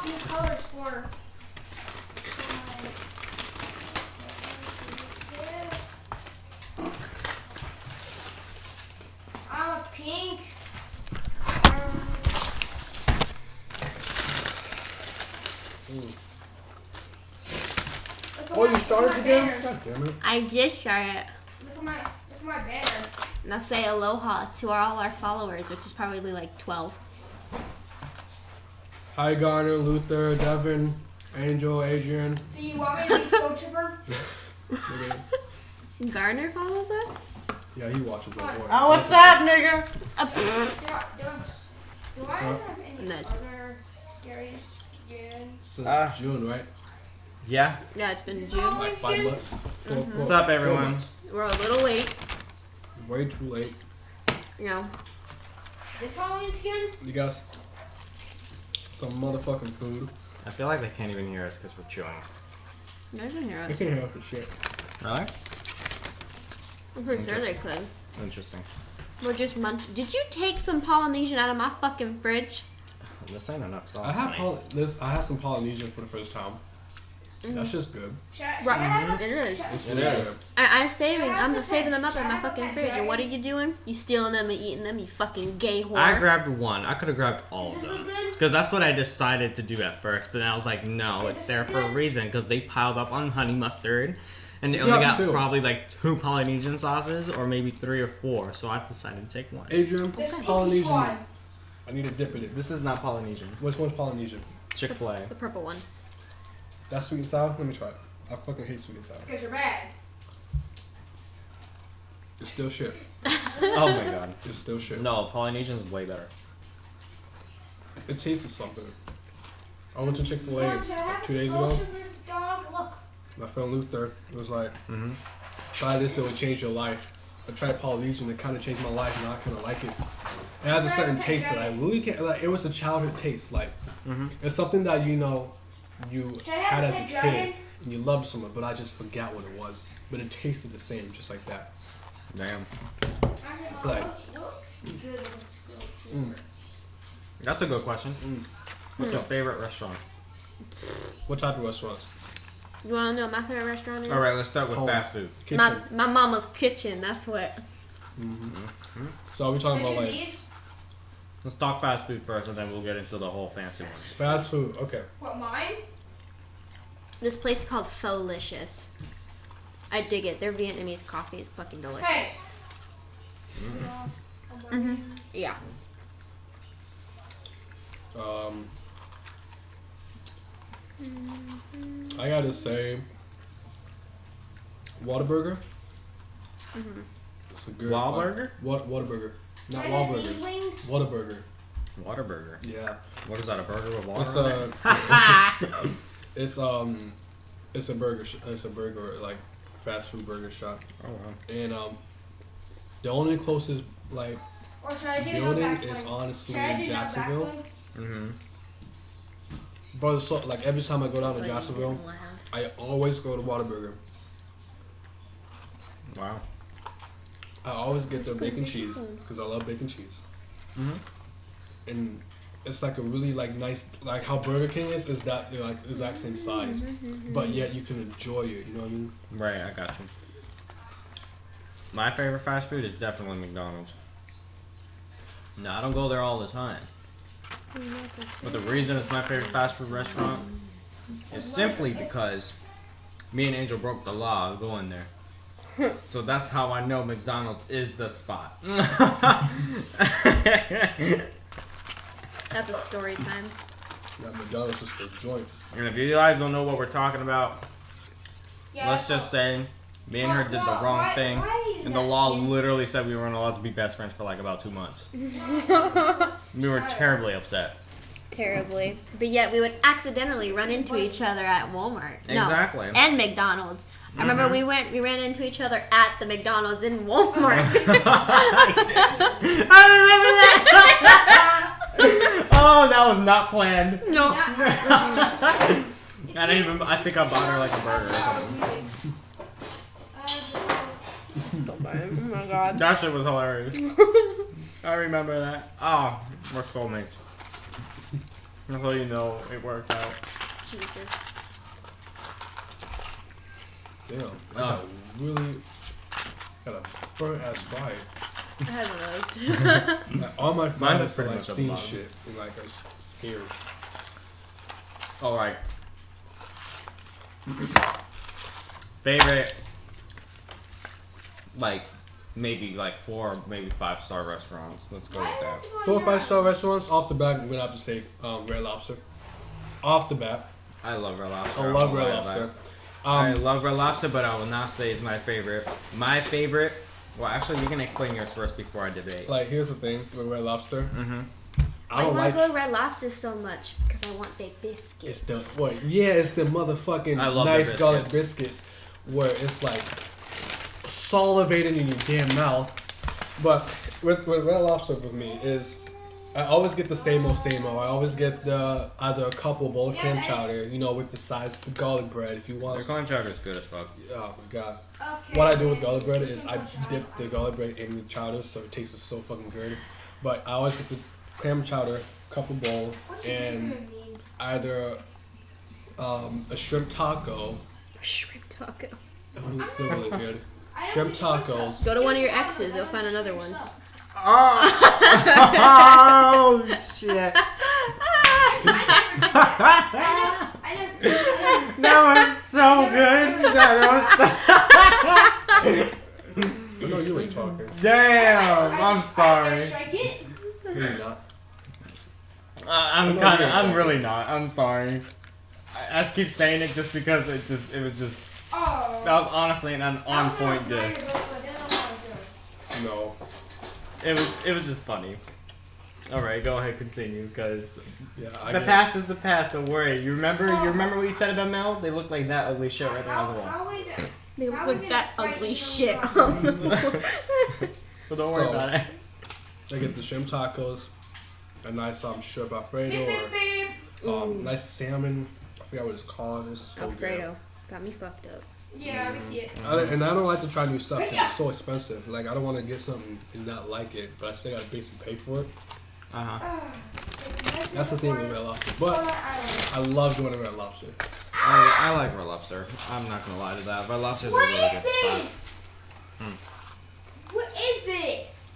want new colors for. I'm a pink. Um, Oh, you started again? God damn it. I just started. Look at my look at my banner. Now say aloha to all our followers, which is probably like 12. Hi, Garner, Luther, Devin, Angel, Adrian. So you want me to be Skull Trooper? Nigga. Garner follows us? Yeah, he watches that boy. Oh, what's up, nigga? Pfft. Do do I, do I have any Nice. other scary skin? Since Ah. June, right? Yeah. yeah, it's been Is this June. Halloween Like five skin? months. Four- Mhm. What's four- up, four everyone? months. We're a little late, Way too late. you know. This Halloween skin? You guys, some motherfucking food. I feel like they can't even hear us because we're chewing. They can hear I us. can't help it, shit. Really? I'm pretty sure they could. Interesting. We're just munch. Did you take some Polynesian out of my fucking fridge? This ain't enough sauce. I have honey. Poly- this. I had some Polynesian for the first time. That's mm. just good. Should I, should I Right, have it is. It's It really is. good. I, I saving. Should I I'm have saving them up in my fucking fridge. And what are you doing? You stealing them and eating them? You fucking gay whore. I grabbed one. I could have grabbed all of them. Because that's what I decided to do at first. But then I was like, no, it's there for a reason. Because they piled up on honey mustard. And they You only got got two. probably like two Polynesian sauces, or maybe three or four. So I decided to take one. Adrian, This Spooky Polynesian. I need to dip in it. This This is not Polynesian. which one's Polynesian? Chick fil A. The purple one. That's sweet and sour. Let me try it. I fucking hate sweet and sour. Because you're bad. It's still shit. oh my god. It's still shit. No, Polynesian's way better. It tastes something. I went to Chick Fil A Mom, should I have like two days ago. Look. My friend Luther was like, Mm-hmm. "Try this; it will change your life." I tried Polynesian; it kind of changed my life, and I kind of like it. It has a certain taste that I really can't. Like it was a childhood taste. Like Mm-hmm. it's something that you know you had as a a kid and you loved so much, but I just forgot what it was. But it tasted the same, just like that. Damn. Actually, Like- look, looks good with Skull Mm. That's a good question. Mm. What's your favorite restaurant? What type of restaurants? You want to know what my favorite restaurant is? All right, let's start with Home. fast food. Kitchen. My, my mama's kitchen. That's what. So are we talking about like these. Let's talk fast food first, and then we'll get into the whole fancy ones. fast food? Okay. What, mine? This place called Felicious. I dig it. Their Vietnamese coffee is fucking delicious. Hey. Mhm. Yeah. Um, I gotta say, Whataburger. Mhm. It's a good. Wahlburger? What Whataburger? Not Can I have these Wahlburgers. wings? Whataburger. Waterburger. Yeah. What is that? A burger with water It's on a. It's um. It's a burger. Sh- it's a burger like fast food burger shop, Oh wow. and um, the only closest like Or should I do no building back is wing? honestly Should I in do no back Jacksonville. wing? Mm-hmm. But so, like every time I go down to Jacksonville. I always go to Whataburger. Wow. I always get the bacon cheese because I love bacon cheese, Mhm. and it's like a really like nice like how Burger King is is that they're like exact same size, but yet you can enjoy it. You know what I mean? Right, I got you. My favorite fast food is definitely McDonald's. No, I don't go there all the time. But the reason it's my favorite fast food restaurant is simply because me and Angel broke the law of going there. So that's how I know McDonald's is the spot. That's a story time. That McDonald's is for joint. and if you guys don't know what we're talking about, Yeah, let's just say me and her did the wrong why- thing. why And the law skin- literally said we weren't allowed to be best friends for like about two months. We were terribly upset. Terribly. But yet we would accidentally run into each other at Walmart. No. Exactly. And McDonald's. I remember mm-hmm. we went we ran into each other at the McDonald's in Walmart. I remember that. oh, that was not planned. no. I didn't even. I think I bought her like a burger or something. Oh my god. That shit was hilarious. I remember that. Oh, we're soulmates. That's how you know it worked out. Jesus. Damn. I Oh. got really got a burnt ass bite. I had one of those too. Like, all my friends is are like much seeing shit and like are s- scared. All right. Favorite, like maybe like four, or maybe five star restaurants. Let's go with that. Four or five star restaurants off the bat. I'm gonna have to say um, Red Lobster. Off the bat, I love Red Lobster. I I love won't Red lie Lobster. That. I Um, love Red Lobster, but I will not say it's my favorite. My favorite. Well, actually, you can explain yours first before I debate. like here's the thing with Red Lobster. Mm-hmm. I I don't want like. to go Red Lobster so much because I want their biscuits. It's the what? Yeah, it's the motherfucking I love nice garlic biscuits. biscuits, where it's like salivating in your damn mouth. But with, with Red Lobster with me is, I always get the same old same old. I always get the either a couple bowl of clam chowder, you know, with the size the garlic bread. If you want, Their clam chowder is good as fuck. oh my god. Okay. What I do with garlic bread is I dip the garlic bread in the chowder, so it tastes so fucking good. But I always get the clam chowder, couple bowl, and either um, a shrimp taco. Shrimp taco. They're really good. Shrimp tacos. Go to one of your exes, you'll find another one. Yourself. Oh, shit! I never, I never, That was so good. That, that was so. I know you ain't talking. Damn, I- I'm sorry. You're not. Uh, I'm kind of. I'm really not. I'm sorry. I, I just keep saying it just because it just. It was just. Oh. That was honestly an on point diss. No. It was. It was just funny. All right, go ahead, continue, because Yeah, I the get- past is the past. Don't worry. You remember? You remember what you said about Mel? They look like that ugly shit right there on the wall. They look like that fight ugly you shit. from So don't worry So- about it. I get the shrimp tacos, a nice um shrimp alfredo, Beep, beep, or um nice salmon. I forgot what it's called. It's so Alfredo. Got me fucked up. Yeah, we see it. good. I, and I don't like to try new stuff 'cause it's so expensive. Like I don't want to get something and not like it, but I still gotta basically pay for it. Uh huh. Ah, That's the thing with Red Lobster. But I love going to Red Lobster. I, I like Red Lobster. I'm not gonna lie to that. Red Lobster's a really is good spot. this? Hmm. What is this?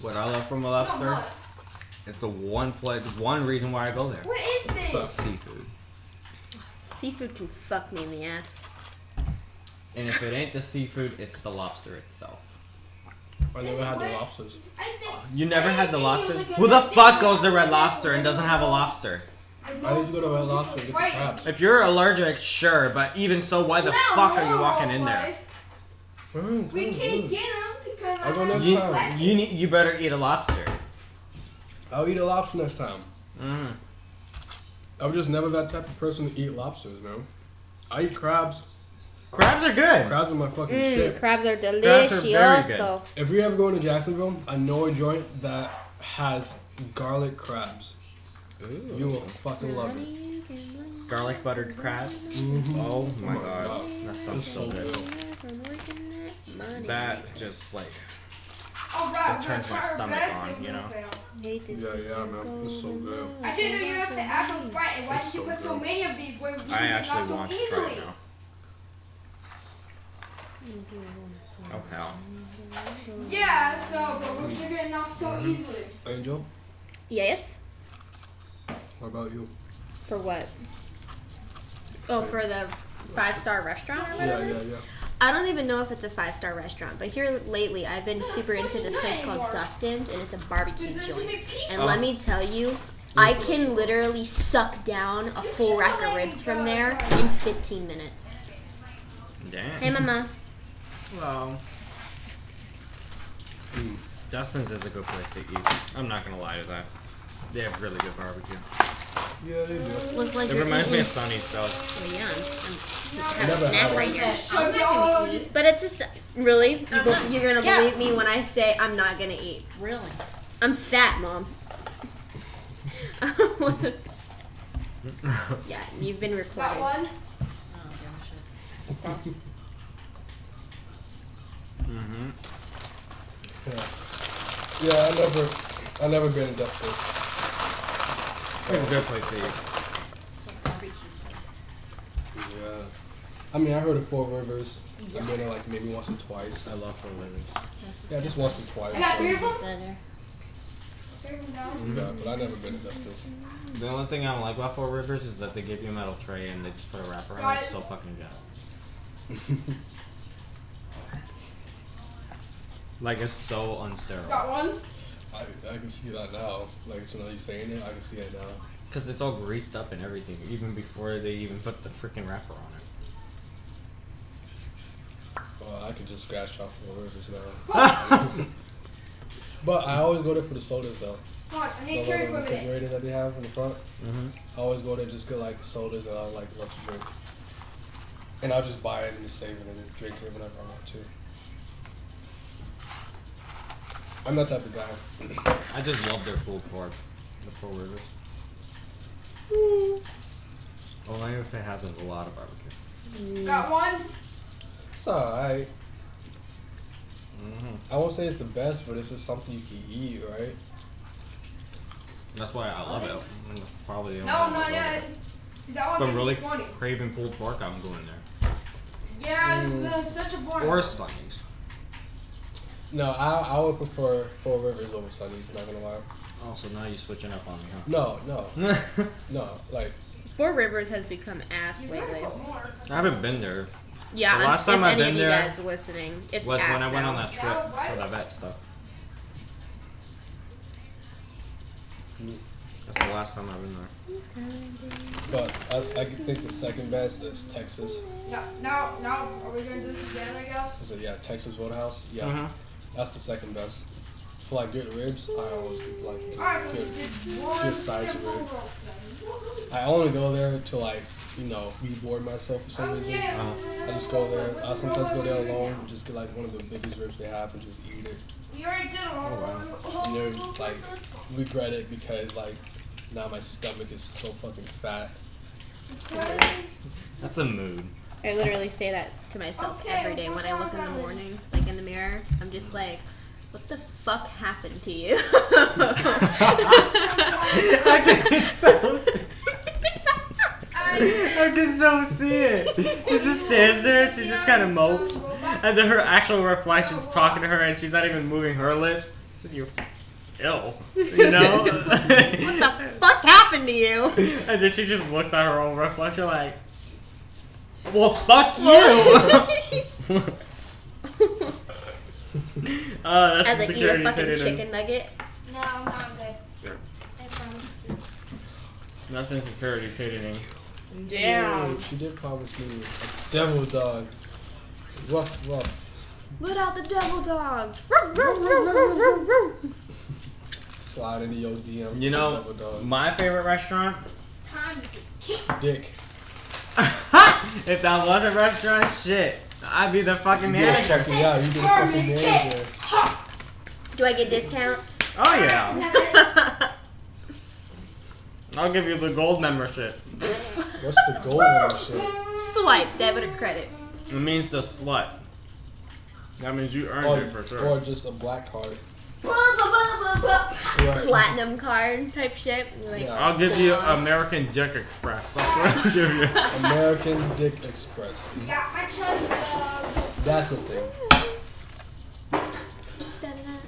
What I love from a No, Lobster what? is the one play, one reason why I go there. What is this? Seafood. Seafood can fuck me in the ass. And if it ain't the seafood, it's the lobster itself. I never had the lobsters. You never had the I think it was lobsters? Who the fuck goes to Red Lobster and doesn't have a lobster? I used to go to Red Lobster and get the crabs. If you're allergic, sure, but even so, why the fuck are you walking in there? Mm, We mm, can't mm. get them because I'll go next You, time. you need, you better eat a lobster. I'll eat a lobster next time. Mm. I'm just never that type of person to eat lobsters, man. I eat crabs. Crabs are good. Crabs are my fucking Mmm, shit. crabs are Crabs delicious. are very good. So If you ever go to Jacksonville, I know a joint that has garlic crabs. You will fucking love it. Garlic buttered crabs. Mhm. Oh my my god, God. that It's sounds so so good. good. That just like All right, It turns we're my gonna stomach on, you we'll know? fail. Yeah, yeah, man. It's so good. I didn't know you have to actually fight, and why It's did you so put so many of these where you I actually knocked so want to try easily? it now. Oh hell. Yeah, so but we're getting off so Mm-hmm. easily. Angel, Yes. what about you? For what? Oh, for the five star restaurant or Yeah, yeah, yeah. I don't even know if it's a five star restaurant, but here lately I've been What super into this place called anymore? Dustin's, and it's a barbecue joint. And Oh. let me tell you, I can literally suck down a full rack of ribs from there in 15 minutes. Damn. Hey, mama. Well, Mm. Dustin's is a good place to eat. I'm not gonna lie to that. They have really good barbecue. Yeah, they do. Looks like It you're reminds me eating. of Sonny's though. Well, yeah, I'm, s- I'm s- I have a never snack had right one. here. So y'all, But it's a s- really. You Uh-huh. be- you're gonna Yeah. believe me when I say I'm not gonna eat. Really? I'm fat, mom. yeah, you've been got recorded. one. Oh, damn shit. Mm-hmm. Yeah. Yeah, I never, I never been in Dustin's. It's a good place to eat. It's a barbecue place. Yeah. I mean, I heard of Four Rivers. I've been there like maybe once or twice. I love Four Rivers. Yeah, just once or twice. I got three of This them. is better. Serve them down. Yeah, but I never been to Dustin's. The only thing I don't like about Four Rivers is that they give you a metal tray and they just put a wrapper on it. it. It's so fucking good. like it's so unsterile. Got one. I, I can see that now. Like, so now you're saying it, I can see it now. Cause it's all greased up and everything, even before they even put the freaking wrapper on it. Well, I could just scratch off the Rivers now. Mm-hmm. But I always go there for the sodas though. Come on, I The need carry little for a minute. refrigerator that they have in the front. hmm I always go there just get like sodas and I like love to drink. And I'll just buy it and just save it and drink it whenever I want to. I'm that type of guy. I just love their pulled pork. The Four Rivers. Only if it has a lot of barbecue. Got one. It's alright. hmm I won't say it's the best, but it's just something you can eat, right? That's why I love it. Mm, That's probably the No, only reason I not love yet. it. That one But really it funny. craving pulled pork, I'm going there. Yeah, it's Mm. uh, such a boring. Or Sonny's. No, I I would prefer Four Rivers over Sonny's, not gonna lie. Oh, so now you're switching up on me, huh? No, no, no. Like, Four Rivers has become ass lately. I haven't been there. Yeah, The last time if I've any been of you there guys are listening, it's was ass when I went now. on that trip for what? that vet stuff. That's the last time I've been there. but I, I think the second best is Texas. No, no, no. are we gonna do this again? I guess. Is it yeah Texas Roadhouse? Yeah, Mhm. That's the second best. For like good ribs, I always like All right, good. did good size simple rib. roll. I only go there to like you know be bored myself for some Oh reason. Uh-huh. I just go there. I sometimes go there alone, and just get like one of the biggest ribs they have and just eat it. You already did it. wow. And then like regret it because like now my stomach is so fucking fat. That's a mood. I literally say that to myself Okay, every day when I look in the morning, like in the mirror. I'm just like, what the fuck happened to you? I can so I can so see it. She just stands there, she just kind of mopes, and then her actual reflection's talking to her, and she's not even moving her lips. She says, "You're ill," you know. what the fuck happened to you? and then she just looks at her own reflection like, "Well, fuck you." Oh, that's As the I eat a security fucking sitting in. chicken nugget. No, I'm not good. I promise. That's insecurity catering. Dude, she did promise me a devil dog. Rough, rough. Let out the devil dogs. Slide into your DM. You know, devil dog. my favorite restaurant. Time to kick. Dick. If that was a restaurant, shit, I'd be the fucking You did a manager. fucking, yeah, you did a fucking manager. Do I get discounts? Oh yeah, I'll give you the gold membership. What's the gold membership? this shit? Swipe, debit or credit. It means the slut. That means you earned Or, it for sure. or just a black card. Right. Platinum card type shit. Like, Yeah. I'll give you American Dick Express. That's what I'll give you. American Dick Express. Got my tongue dog. That's the thing. That's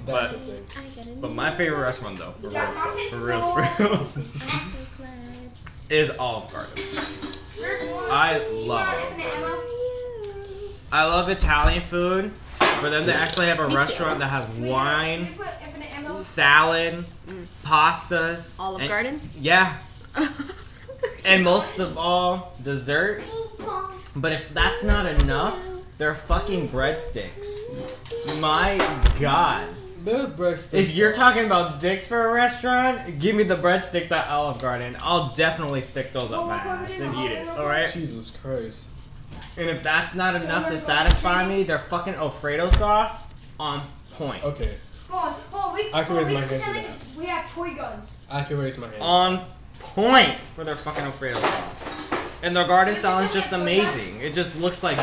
But- the thing. I got a But my favorite restaurant though, for real, Got my for real, for real, I'm so glad. is Olive Garden. I love want Olive Garden. I love Italian food. For them to actually have a Me too. restaurant that has We wine, we put infinite ammo. salad, Mm. pastas, Olive and- Garden? Yeah, and most of all, dessert. But if that's not enough, they're fucking breadsticks. My god. Breadsticks. If you're are- talking about dicks for a restaurant, give me the breadsticks at Olive Garden. I'll definitely stick those up my ass and eat it, alright? Jesus Christ. And if that's not enough to satisfy me, their fucking Alfredo sauce on point. Okay, Hold on, hold on, we, I can hold raise we my hand for pretend that. like we have toy guns. I can raise my hand. On point for their fucking Alfredo sauce. And their garden salad is just amazing. It just looks like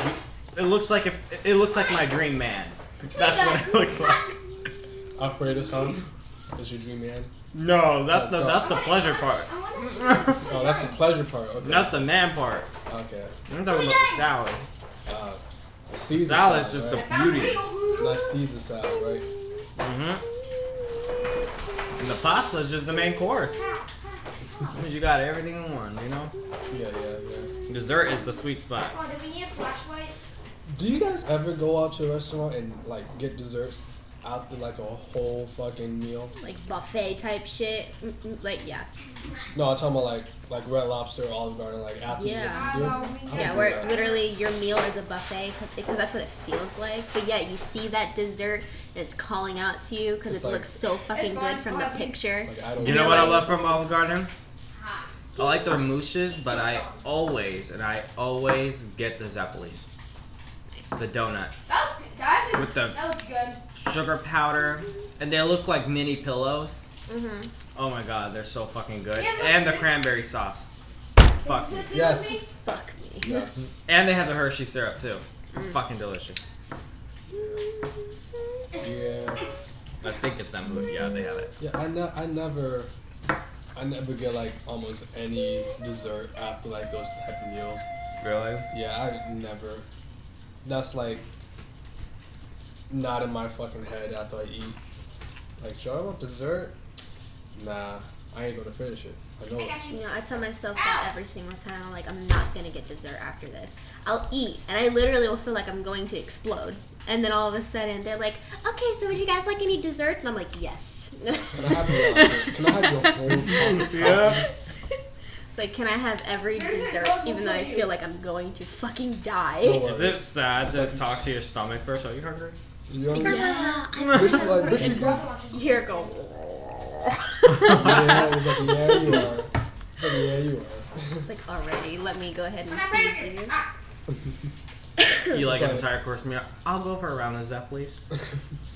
it looks like if, it looks like my dream man. That's what it looks like. Alfredo sauce is your dream man. No, that's the that's the pleasure part. Oh, that's the pleasure part. Okay. That's the man part. okay. I'm talking about the salad. Uh, a Caesar Salad's salad, just right? the- Beauty. legal. That's Caesar salad, right? Mm-hmm. And the pasta is just the main course. Because you got everything in one, you know? Yeah, yeah, yeah. Dessert is the sweet spot. Oh, do we need a flashlight? Do you guys ever go out to a restaurant and like get desserts after like a whole fucking meal? Like buffet type shit. Mm, mm, Like yeah, No, I'm talking about like like Red Lobster, Olive Garden, like after Yeah. you. I you- know, we I don't yeah. Where that. literally your meal is a buffet because that's what it feels like. But yeah, you see that dessert and it's calling out to you because it like- looks so fucking good from the picture. Like You know what I love from Olive Garden? I like their mousses, but I always, and I always get the Zeppolis. The donuts. That, that, should, With the- that looks good. Sugar powder, and they look like mini pillows. Mm-hmm. Oh my god, they're so fucking good. Yeah, And the the- cranberry sauce. Fuck me. Yes. me? Fuck me. Yes. And they have the Hershey syrup too. Mm. Fucking delicious. Yeah. I think it's that movie. Yeah, they have it. Yeah. I ne- I never. I never get like almost any dessert after like those type of meals. Really? Yeah, I never. That's like not in my fucking head after I eat. Like, should I want dessert? Nah, I ain't gonna finish it. I know I it. you. You know, I tell myself that every single time. I'm like, I'm not gonna get dessert after this. I'll eat, and I literally will feel like I'm going to explode. And then all of a sudden, they're like, "Okay, so would you guys like any desserts?" And I'm like, "Yes." Can I have your, can I have your whole chocolate Yeah. It's like, can I have every dessert, even though I feel like I'm going to fucking die? No Is it sad to talk to your stomach first? Are you hungry? You know what I mean? Yeah, Bitch, you like, bitch, you good? you go. Yeah, it's like, yeah, you are. It's like, yeah, you are. It's like already. Let me go ahead and feed you. You like an entire course meal? I'll go for a round of that, please.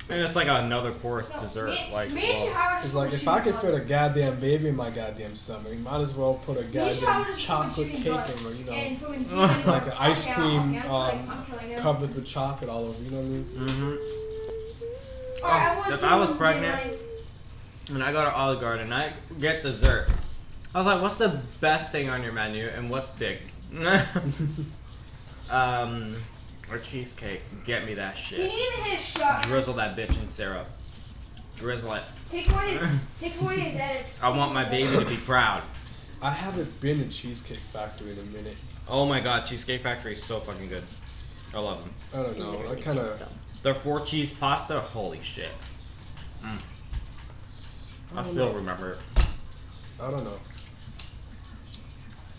And it's like another course No, dessert. me- Like, me and whoa. Shahara just It's like, were if I shooting could fit a bugs. goddamn baby in my goddamn stomach, you might as well put a Me and Shahara goddamn just were chocolate shooting cake bugs in there, you know, And putting cheese like an it. ice Okay, cream I'm, I'm, um, I'm killing him. covered with chocolate all over, you know what I mean? Mm-hmm. Alright, I want If I was get pregnant- ready. When I go to Olive Garden, and I get dessert. I was like, what's the best thing on your menu and what's big? Um, or cheesecake. Get me that Can shit. you even hit a shot? Drizzle that bitch in syrup. Drizzle it. Take away his, take away his edits. I want my baby to be proud. I haven't been in Cheesecake Factory in a minute. Oh my god, Cheesecake Factory is so fucking good. I love them. I don't know. I kind of. Their four cheese pasta, holy shit. Mm. I don't still know. remember it. I don't know.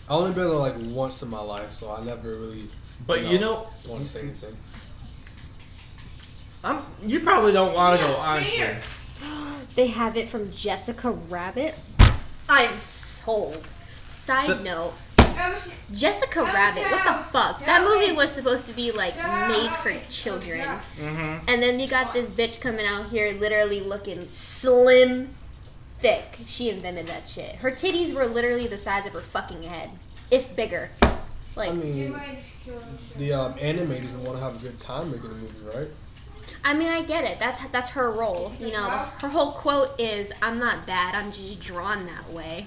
I only been there like once in my life, so I never really. But you know, want to say anything. I'm, you probably don't want to go, Yeah, honestly. They have it from Jessica Rabbit. I'm sold. Side So- note, was- Jessica Oh, Rabbit. What the fuck? That movie was supposed to be like made for children. Mm-hmm. And then you got this bitch coming out here literally looking slim thick. She invented that shit. Her titties were literally the size of her fucking head. If bigger. Like I mean, might kill him. The um, animators want to have a good time making a movie, right? I mean, I get it. That's that's her role. You know, her whole quote is, "I'm not bad. I'm just drawn that way."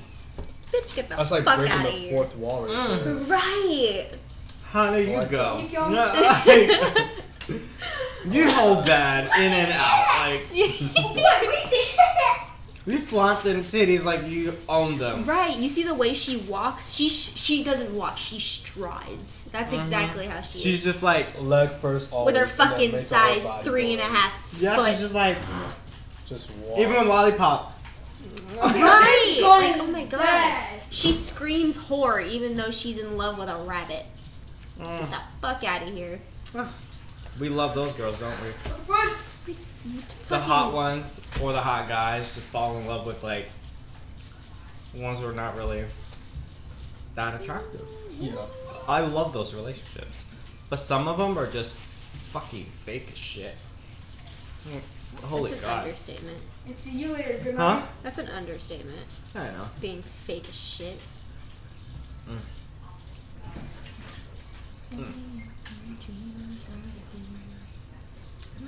Bitch, get the That's like fuck breaking out the of here. fourth wall right there. Right. How do you Like go? You go. No, like, you hold bad in and out. Like What? We see. You flaunt them titties like you own them. right. You see the way she walks. She sh- she doesn't walk. She strides. That's Mhm. exactly how she is. She's is. just like Leg first, always. With her fucking make the whole size body three go and a half yeah, foot. she's just like Just walk. even with lollipop. right. Like, oh my god. bad. She screams horror even though she's in love with a rabbit. Get Mm. the fuck out of here. We love those girls, don't we? First, The hot ones or the hot guys just fall in love with like ones who are not really that attractive. Yeah. I love those relationships, but some of them are just fucking fake as shit. Holy That's an god! understatement. and see you later. Good Huh? That's an understatement. I know. Being fake as shit. Mm. Mm. Mm.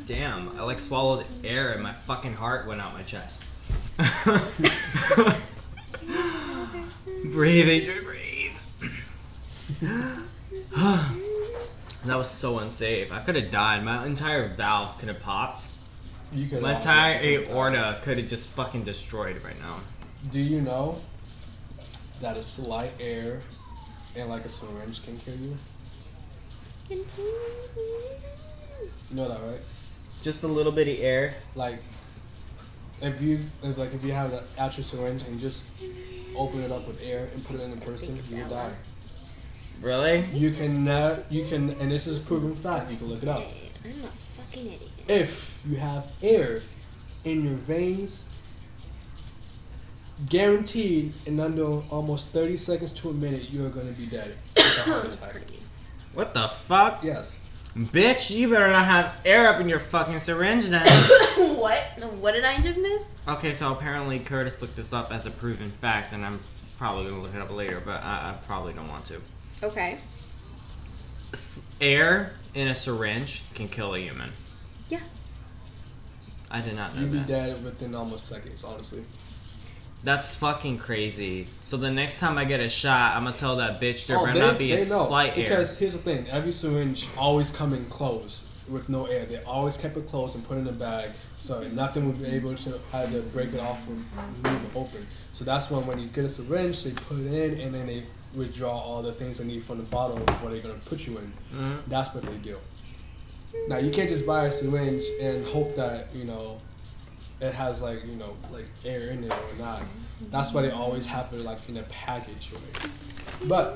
Damn, I like swallowed air and my fucking heart went out my chest. Breathe, Adrian, breathe. that was so unsafe. I could have died. My entire valve could have popped. You could My also- entire aorta could have just fucking destroyed right now. Do you know that a slight air and like a syringe can kill you? You know that, right? Just a little bitty air. Like, if you it's like if you have an actual syringe and you just open it up with air and put it in a person, you will die. Really? You can never, you can, and this is proven fact. You can look it up. I'm a fucking idiot. If you have air in your veins, guaranteed in under almost 30 seconds to a minute, you are going to be dead. with a heart attack. What the fuck? Yes. Bitch, you better not have air up in your fucking syringe then. what? What did I just miss? okay, so apparently Curtis looked this up as a proven fact, and I'm probably gonna look it up later, but I, I probably don't want to. Okay. S- air in a syringe can kill a human. Yeah. I did not know You'd be that. dead within almost seconds, honestly. That's fucking crazy. So the next time I get a shot, I'm gonna tell that bitch there Oh, better they- not be a know, slight air. Because here's the thing: every syringe always come in closed with no air. They always kept it closed and put it in a bag, so nothing would be able to either break it off or move it open. So that's when when you get a syringe, they put it in and then they withdraw all the things they need from the bottle what they're gonna put you in. Mhm. That's what they do. Now you can't just buy a syringe and hope that you know it has like you know like air in it or not. That's why they always have it like in a package, right? But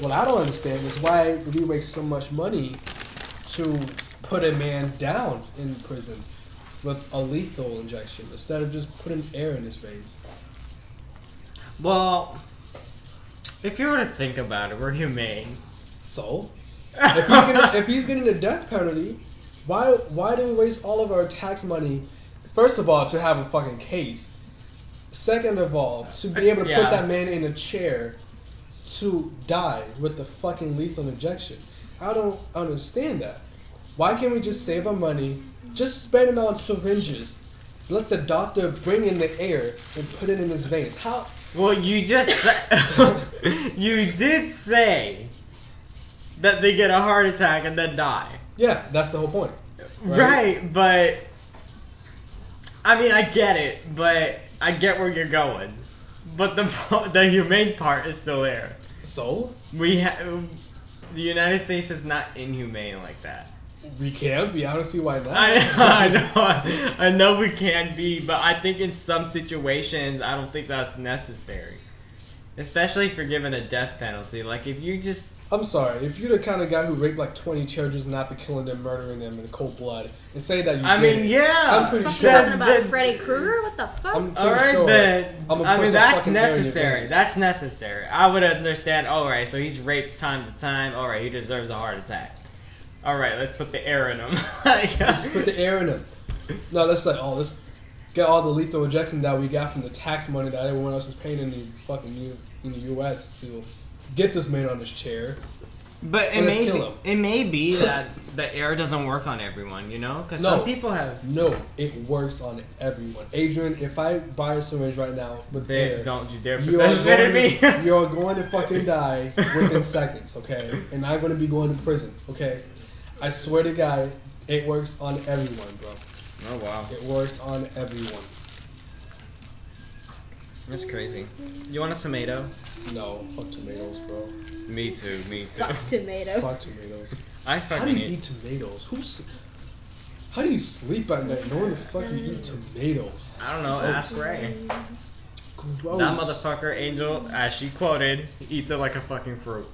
what I don't understand is why we waste so much money to put a man down in prison with a lethal injection instead of just putting air in his veins. Well, if you were to think about it, we're humane. So, if he's, getting, if he's getting a death penalty, why why do we waste all of our tax money? First of all, to have a fucking case. Second of all, to be able to Yeah. put that man in a chair to die with the fucking lethal injection. I don't understand that. Why can't we just save our money, just spend it on syringes, let the doctor bring in the air and put it in his veins? How? Well, you just sa- you did say that they get a heart attack and then die. Yeah, that's the whole point. Right, but I mean, I get it, but I get where you're going. But the the humane part is still there. So We have the United States is not inhumane like that. we can be. I don't see why not. I, I know, I know we can be, but I think in some situations, I don't think that's necessary. Especially if you're given a death penalty. Like if you just I'm sorry. If you're the kind of guy who raped like 20 children and after killing them, murdering them in cold blood, and say that you I did mean, yeah. I'm pretty Fucking sure. talking about Then- Freddy Krueger? What the fuck? I'm pretty All right sure then. I'ma I put mean some that's fucking air in your necessary. veins. That's necessary. I would understand. All right, so he's raped time to time. All right, he deserves a heart attack. All right, let's put the air in him. Like, Just put the air in them. No, let's like, oh, let's get all the lethal injection that we got from the tax money that everyone else is paying in the fucking U- in the U.S. to get this man on this chair. but it may be, it may be that the air doesn't work on everyone. You know, because No. some people have. No, it works on everyone. Adrian, if I buy a syringe right now with They, air, don't you dare put You are, that shit in me. going, you are going to fucking die within seconds, okay? And I'm going to be going to prison, okay? I swear to God, it works on everyone, bro. oh wow, It works on everyone. That's crazy. You want a tomato? No, fuck tomatoes, bro. Me too. Me too. Fuck tomato. Fuck tomatoes. I How do you eat. eat tomatoes? Who's? How do you sleep at night knowing the fuck you eat tomatoes? I don't know. Ask Ray. Gross. That motherfucker, Angel, as she quoted, eats it like a fucking fruit.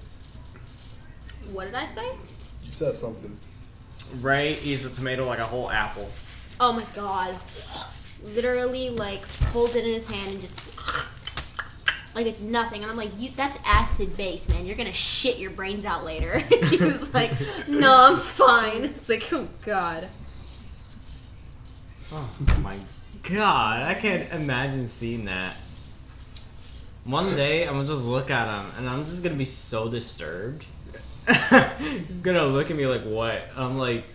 What did I say? You said something. Ray eats a tomato like a whole apple. Oh my god. Literally, like, holds it in his hand and just. Like it's nothing. And I'm like, you that's acid base, man. You're gonna shit your brains out later. He's like, no, I'm fine. It's like, oh god. Oh my god, I can't imagine seeing that. One day, I'm gonna just look at him and I'm just gonna be so disturbed. He's gonna look at me like, what? I'm like,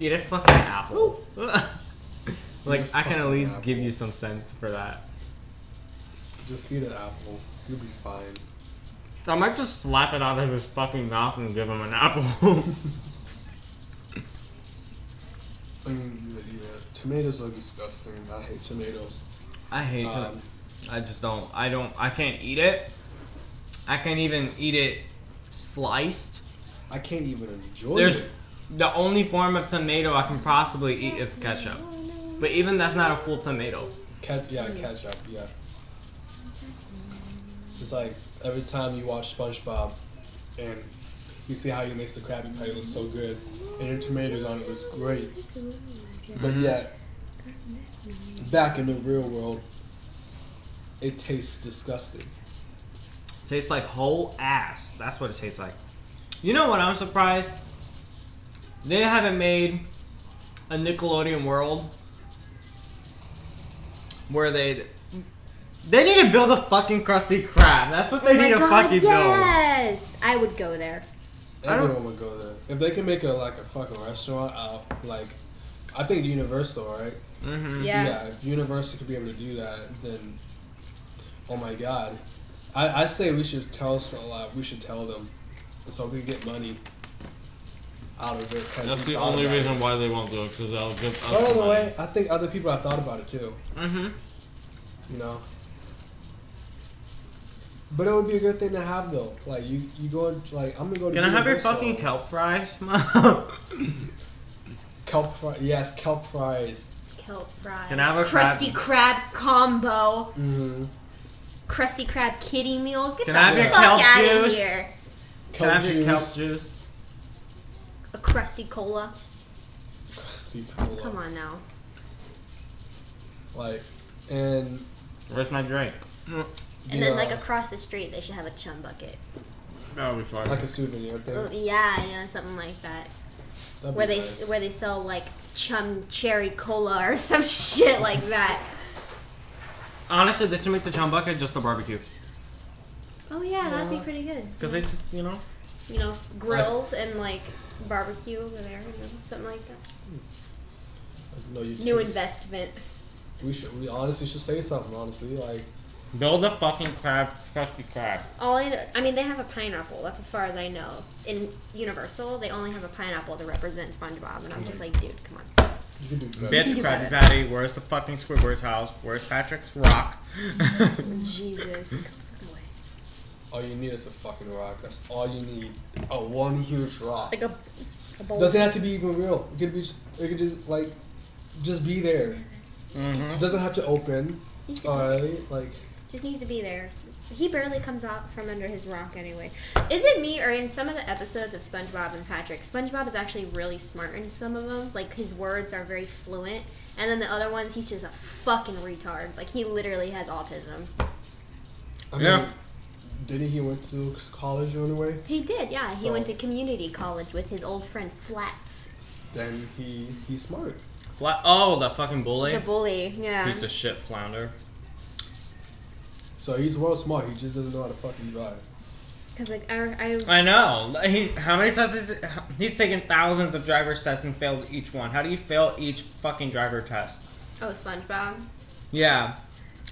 eat a fucking apple. like, I can at fucking least give you some sense for that. Just eat an apple. You'll be fine. I might just slap it out of his fucking mouth and give him an apple. I mean, yeah, yeah, tomatoes are disgusting. I hate tomatoes. I hate it. Um, I just don't. I don't. I can't eat it. I can't even eat it sliced. I can't even enjoy it. There's it. the only form of tomato I can possibly eat is ketchup. But even that's not a full tomato. Ket- yeah, ketchup. Yeah. It's like every time you watch SpongeBob, and you see how he makes the Krabby Patty look so good, and your tomatoes on it looks great. But mm-hmm. yet, back in the real world, it tastes disgusting. tastes like whole ass. That's what it tastes like. You know what? I'm surprised they haven't made a Nickelodeon world where they they need to build a fucking Krusty Krab. That's what they Oh need to God, fucking build. yes! I would go there. Everyone would go there if they can make a like a fucking restaurant out. Like, I think Universal, right? Mm-hmm. Yeah. if Universal could be able to do that, then oh my god, I, I say we should tell some, like, we should tell them so we can get money out of it. That's the only reason it. why they won't do it, because that'll give us By the way, I think other people have thought about it too. Mm-hmm. You know. But it would be a good thing to have though. Like you, you go and, like I'm gonna go to. Can I have your Universal. fucking kelp fries? mom? kelp fries? Yes, kelp fries. Kelp fries. Can I have a Krusty Krab combo? Mm-hmm. Krusty Krab kitty meal? Get Can the I have your fuck kelp out juice? of here. Can I have your kelp juice. juice? A crusty cola. See, cola. Come on now. Like, and Where's my drink? And the, then like across the street, they should have a chum bucket. That'll be fine. like a souvenir Oh, thing. yeah, you know, something like that. That'd Where they nice. where they sell like chum cherry cola or some shit like that. Honestly, they should make the chum bucket just a barbecue. Oh yeah, that'd be pretty good. Because they just, you know. You know, grills and like barbecue over there, you know, something like that. No, you New taste- investment. We should. We honestly should say something. Honestly, like Build a fucking crab, Krusty Krab. All I, I mean, they have a pineapple. That's as far as I know. In Universal, they only have a pineapple to represent SpongeBob, and I'm just like, dude, come on. you can do better. Bitch, do Krabby. Patty, where's the fucking Squidward's house? Where's Patrick's rock? Jesus. Get the. All you need is a fucking rock. That's all you need. A one huge rock. Like a, a bowl. Doesn't have to be even real. It could be. Just, it could just like, just be there. mm-hmm. It doesn't have to open. Needs to be- Alright, like just needs to be there. He barely comes out from under his rock anyway. Is it me or in some of the episodes of SpongeBob and Patrick, SpongeBob is actually really smart in some of them. Like his words are very fluent, and then the other ones, he's just a fucking retard. Like he literally has autism. I mean, Yeah. didn't he went to college anyway? He did, yeah. He went to community college with his old friend Flats, Then he he's smart. Fla- oh, the fucking bully. the bully. Yeah. Piece of shit flounder. So he's well smart. He just doesn't know how to fucking drive. Because like I, I I know. He, how many tests is he's taken thousands of driver's tests and failed each one. How do you fail each fucking driver test? oh SpongeBob. Yeah.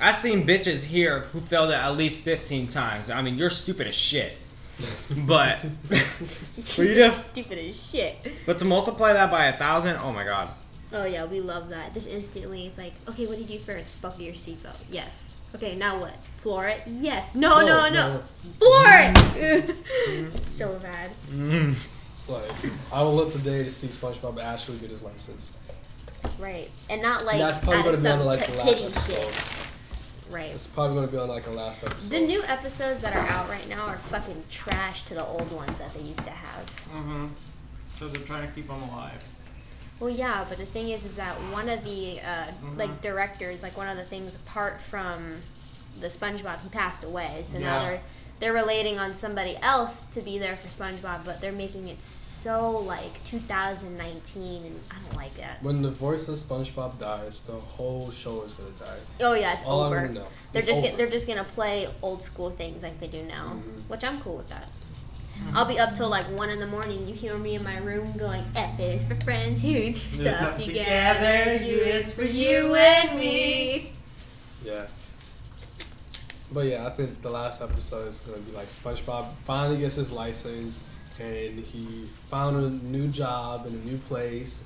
I've seen bitches here who failed it at least 15 times. I mean, you're stupid as shit. But but you You're just stupid as shit. but to multiply that by a thousand, oh my god. Oh yeah, we love that. Just instantly, it's like, okay, what do you do first? Buckle your seatbelt. Yes. Okay, now what? Floor it? Yes. No, no, no. No, Floor it. so bad. Mm. Like I will live today to see SpongeBob actually get his license. Right, and not like That's probably out gonna of be on some like p- the last pity episode. shit. Right. It's probably gonna be on like a last episode. The new episodes that are out right now are fucking trash to the old ones that they used to have. Mm-hmm. So they're trying to keep them alive. Well, yeah, but the thing is, is that one of the uh, like directors, like one of the things apart from the SpongeBob, he passed away. So now they're they're relating on somebody else to be there for SpongeBob, but they're making it so like 2019, and I don't like that. When the voice of SpongeBob dies, the whole show is gonna die. Oh yeah, it's all over. wanna know. They're It's just over. get, they're just gonna play old school things like they do now, Mhm. which I'm cool with that. I'll be up till like one in the morning. You hear me in my room going, "F is for friends who do stuff stuff together. together, U is for you and me." Yeah. But yeah, I think the last episode is gonna be like SpongeBob finally gets his license and he found a new job in a new place.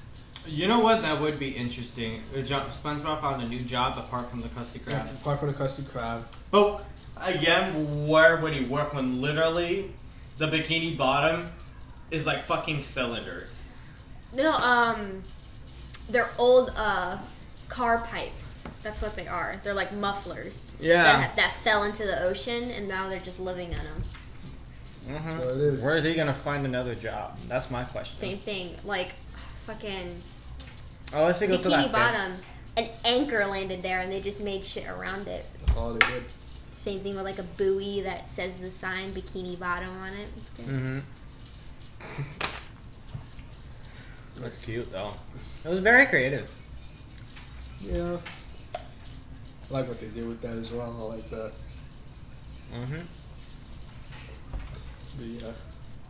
You know what? That would be interesting. A job, SpongeBob found a new job apart from the Krusty Krab. Apart from the Krusty Krab. But again, where would he work when literally the Bikini Bottom is like fucking cylinders? No, um, they're old uh car pipes. That's what they are. They're like mufflers. That, that fell into the ocean, and now they're just living in them. Mhm. So it is. Where is he gonna find another job? That's my question. Same thing. Like, fucking Oh, let's see. Goes to that Bikini thing. Bottom. An anchor landed there, and they just made shit around it. That's all they did. Same thing with like a buoy that says the sign Bikini Bottom on it. It's. Mm-hmm. That's cute though. It was very creative. Yeah. I like what they did with that as well. I like that. Mm-hmm. But yeah.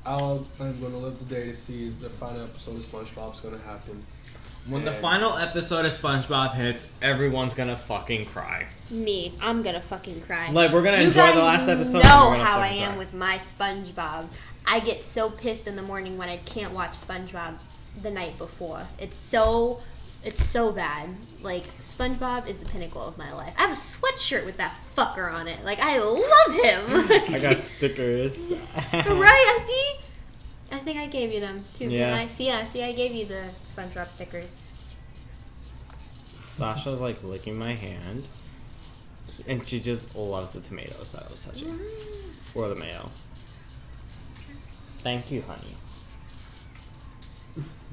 I'll, I'm gonna live the day to see the final episode of SpongeBob's gonna happen. When the final episode of SpongeBob hits, everyone's gonna fucking cry. Me, I'm gonna fucking cry. Like we're gonna you enjoy guys the last episode. know and we're how I am cry. with my SpongeBob. I get so pissed in the morning when I can't watch SpongeBob the night before. It's so, it's so bad. Like SpongeBob is the pinnacle of my life. I have a sweatshirt with that fucker on it. Like I love him. I got stickers. right? I see. I think I gave you them too. Didn't I see? I see. I gave you the SpongeBob stickers. Sasha's like licking my hand, and she just loves the tomatoes that I was touching, or the mayo. Thank you, honey.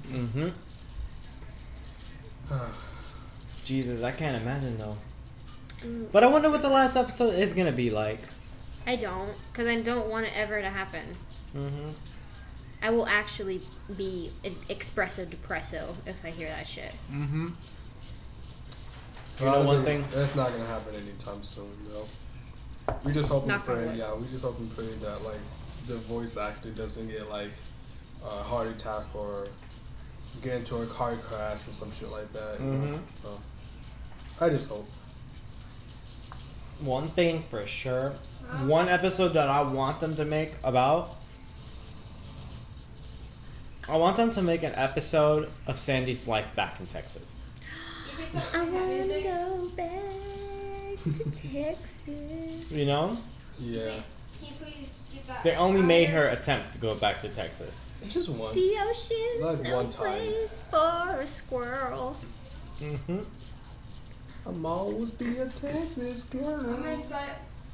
Mm-hmm. Jesus, I can't imagine though. Mm. But I wonder what the last episode is gonna be like. I don't, because I don't want it ever to happen. Mm-hmm. I will actually be e- expresso depresso if I hear that shit. Mm-hmm. You know I one thing? That's not gonna happen anytime soon, though. We just hope and pray. wood. Yeah, we just hope and pray that like the voice actor doesn't get like a heart attack or get into a car crash or some shit like that. You know? Mhm. So I just hope. One thing for sure, one episode that I want them to make about. I want them to make an episode of Sandy's life back in Texas. I want to go back to Texas. You know, Yeah, Can you please get that? they only made her attempt to go back to Texas. just one. The ocean's Like no one time. place for a squirrel. Mm-hmm. I'm always be a Texas girl. I'm inside.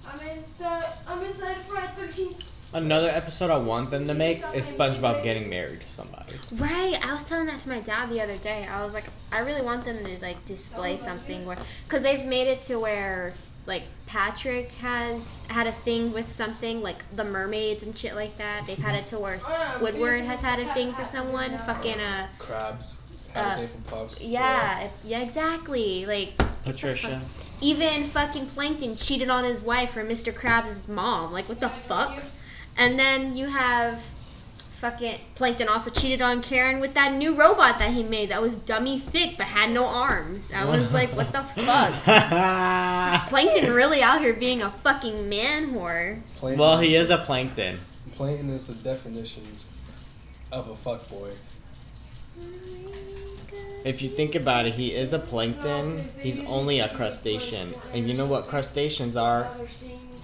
I'm inside. I'm inside Friday 13. Another episode I want them to make is SpongeBob getting married to somebody. Right, I was telling that to my dad the other day. I was like, I really want them to like display something where, because they've made it to where like Patrick has had a thing with something like the mermaids and shit like that. They've had it to where Squidward has had a thing for someone. Fucking uh, Krabs. Had Uh, a day for puffs. yeah, yeah, exactly. Like Patricia. even fucking Plankton cheated on his wife or Mr. Krabs' mom. Like what the fuck? And then you have fucking Plankton also cheated on Karen with that new robot that he made that was dummy thick but had no arms. I was like, what the fuck? Plankton really out here being a fucking man whore. Plankton well, he is a plankton. Plankton is the definition of a fuckboy. If you think about it, he is a plankton. He's only a crustacean. And you know what crustaceans are?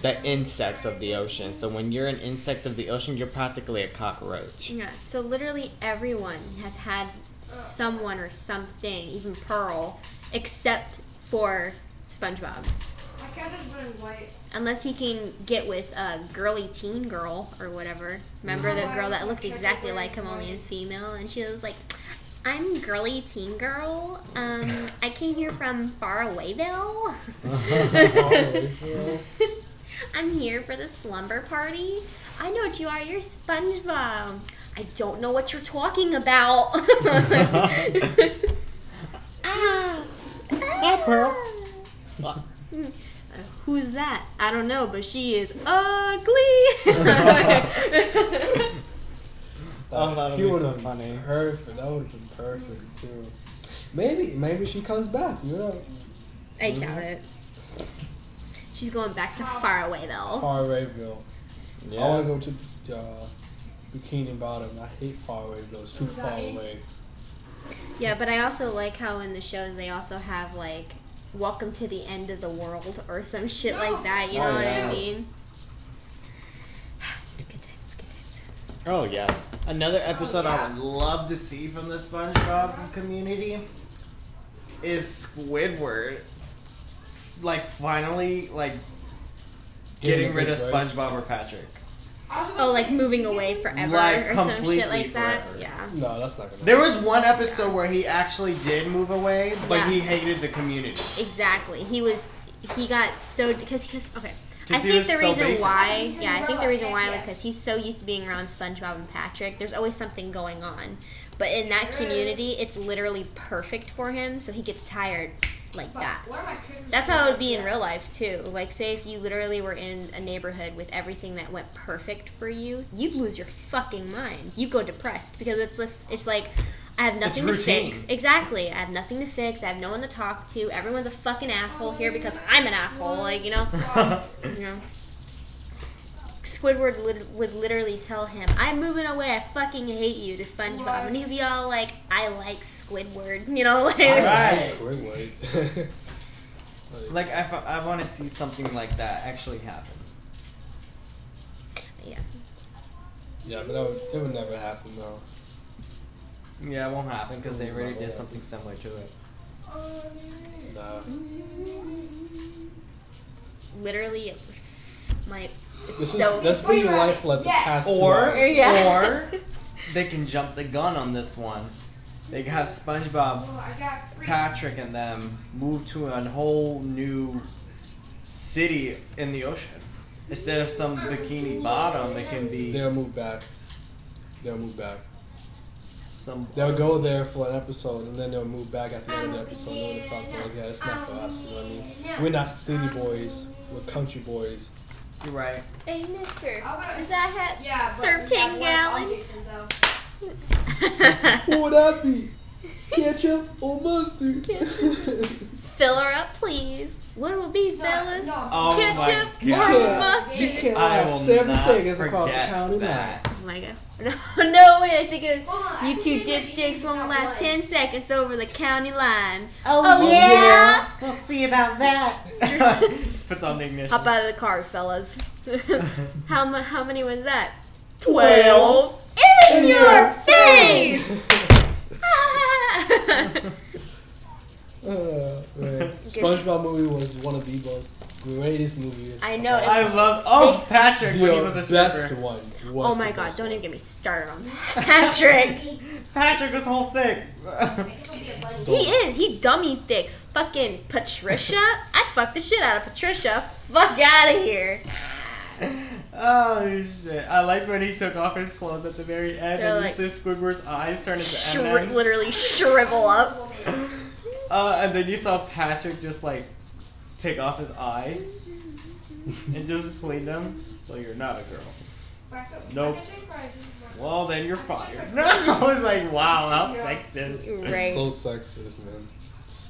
The insects of the ocean. So when you're an insect of the ocean, you're practically a cockroach. Yeah. So literally everyone has had someone or something, even Pearl, except for SpongeBob. My cat is running white. Unless he can get with a girly teen girl or whatever. Remember the girl that looked exactly like him, only in female, and she was like, "I'm girly teen girl. Um, I came here from Farawayville. I'm here for the slumber party. I know what you are. You're SpongeBob. I don't know what you're talking about. ah. Hi, Pearl. Uh, who's that? I don't know, but she is ugly. Oh, that'll he be would've so been funny. Perfect. That would have been perfect too. Maybe, maybe she comes back. You know. I doubt it. She's She's going back to far away though. Farawayville. Yeah. I want to go to uh, Bikini Bottom. I hate Farawayville. It's too far away. Yeah, but I also like how in the shows they also have like "Welcome to the End of the World" or some shit like that. You know Oh, what yeah. I mean? Good times, good times. Oh yes. Another episode I would love to see from the SpongeBob community is Squidward. Like finally, like getting rid of Right? SpongeBob or Patrick. Oh, like moving away forever Like, or some shit completely like that. forever. Yeah. No, that's not gonna. There was one episode where he actually did move away, but Yeah. he hated the community. Exactly. He was. He got so because because okay. I 'Cause he think was the so reason basic. why, yeah, I think the reason why was because he's so used to being around SpongeBob and Patrick. There's always something going on, but in that community, it's literally perfect for him. So he gets tired like that. That's how it would be in real life too. Like, say if you literally were in a neighborhood with everything that went perfect for you, you'd lose your fucking mind. You'd go depressed because it's just, it's like I have nothing to routine. fix. Exactly, I have nothing to fix. I have no one to talk to. Everyone's a fucking asshole here because I'm an asshole. Like you know, you know. Squidward lit- would literally tell him, "I'm moving away. I fucking hate you." To SpongeBob, and he'd be all like, "I like Squidward," you know, like. Right. Squidward. Like I, f- I want to see something like that actually happen. Yeah. yeah, but that would, it would never happen though. Yeah, it won't happen because they already did something similar to it. Nah. literally my it's This so is let's bring your life like the Yes. past two Or, hours. Yeah. or they can jump the gun on this one. They can have SpongeBob, I got free. Patrick, and them move to a whole new city in the ocean. Instead of some bikini bottom, it can be They'll move back. They'll move back. some. They'll go there for an episode and then they'll move back at the end of the episode. Know the fuck, like, yeah, it's not for us. You know what I mean? We're not city boys. We're country boys. You're right. Hey mister, I'm gonna- is that hat Yeah, but serve 10 got one on gallons? What would that be? Ketchup or mustard? Fill her up please. What will be No, fellas? no. Oh Ketchup my or God. mustard? You can't I last will seven not seconds across the county line. that. Oh my god. No, no wait, I think it, on, you two think that you dipsticks won't last one. 10 seconds over the county line. Oh, oh yeah? We'll see about that. Puts on the ignition. Hop out of the car, fellas. how, mu- how many was that? Twelve. In your face! Uh, man. SpongeBob movie was one of the most greatest movies. I know, of I love. Oh, Patrick when he was a The best stripper. one. Was oh my god, don't one. even get me started on Patrick. Patrick was whole thing. he is. He dummy thick. Fucking Patricia. I'd fuck the shit out of Patricia. Fuck out of here. oh shit! I like when he took off his clothes at the very end They're and you see Squidward's eyes turn into Shri- M&Ms. literally shrivel up. Uh, and then you saw Patrick just like take off his eyes and just clean them. So you're not a girl. Nope. I can change prices. Well, then you're fired. I was like, wow, how sexist. Right. So sexist, man.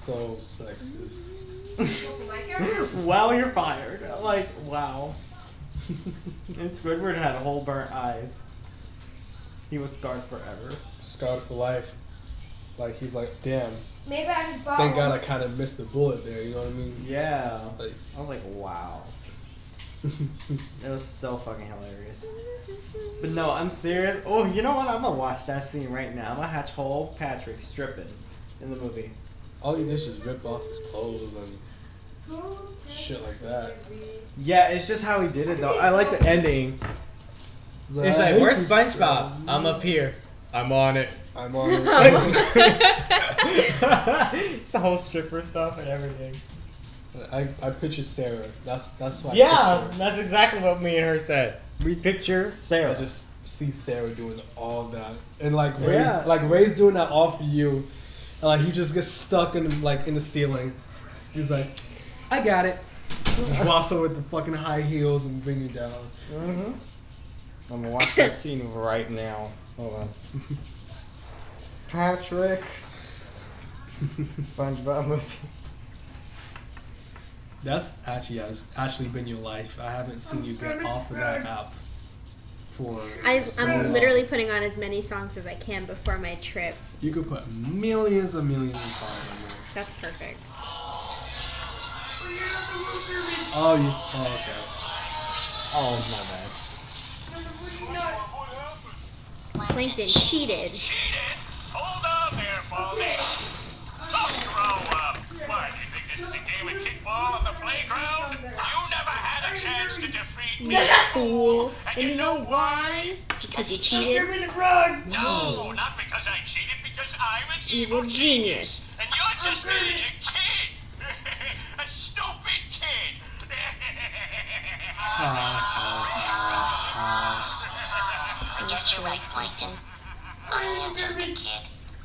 So sexist. Welcome, my. Wow, you're fired. Like, wow. And Squidward had whole burnt eyes. He was scarred forever. Scarred for life. Like he's like, damn. Maybe I just bought Thank God I kind of missed the bullet there. You know what I mean? Yeah. Like, I was like, wow. It was so fucking hilarious. But no, I'm serious. Oh, you know what? I'm gonna watch that scene right now. I'm gonna hatch whole Patrick stripping in the movie. All he did was just rip off his clothes and shit like that. Yeah, it's just how he did it though. I like the ending. He's It's like, where's SpongeBob? guy." I'm up here. I'm on it. I'm on it. it's the whole stripper stuff and everything. I, I picture Sarah. That's that's what I Yeah, picture. that's exactly what me and her said. We picture Sarah. I just see Sarah doing all that, and like Ray's, Yeah. like Ray's doing that all for you, and like he just gets stuck in like in the ceiling. He's like, I got it. Just walks over with the fucking high heels and bring you down. Mm-hmm. I'm gonna watch that scene right now. Hold on. Patrick. SpongeBob movie. That's actually has actually been your life. I haven't seen you get off of that app for. I, so I'm long. literally putting on as many songs as I can before my trip. You could put millions and millions of songs on there. That's perfect. Oh, you. Oh, okay. Oh my bad. Plankton cheated. Hold on there, Baldy. Don't grow up. What, you think this is a game of kickball on the playground? You never had a chance to defeat me. Fool. And you know why? Because you cheated. No, not because I cheated, because I'm an evil, Evil genius. And you're just a, a kid. a stupid kid. I guess you're right, Plankton. I am just a kid.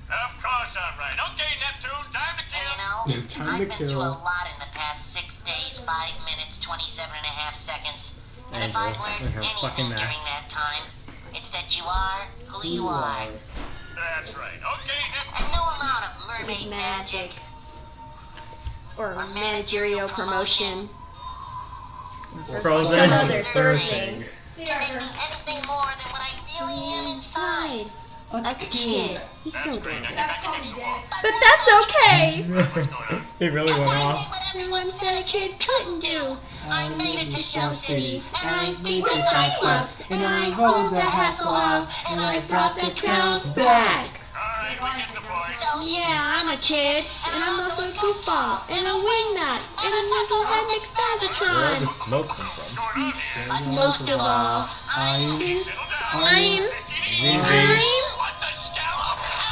of course I'm right. Okay, Neptune, time to And kill. you know, Time I've to been through a kill. lot in the past six days, five minutes, 27 and a half seconds. And if I've learned with fucking anything during that time, it's that you are who you are. That's right. Okay, Neptune. And no amount of mermaid magic Or managerial promotion. Frozen. Some other Third third thing. Can make me anything more than what I really am inside. A kid. He's so great. adorable. Now get back to your wall. But that's okay. What's going on? He really went off. Everyone said a kid couldn't do. Um, I made it to Shell City, and I beat beat the the Cyclops, Cyclops, and I rolled the Hasselhoff, and I brought the crown back. All right, we get the point. So Yeah, I'm a kid, and I'm also a goofball, and a wingnut, and I'm also had Where did the McSpazatron. smoke come from? What's going on here? Most of all, I'm. Settle down. I'm, Easy.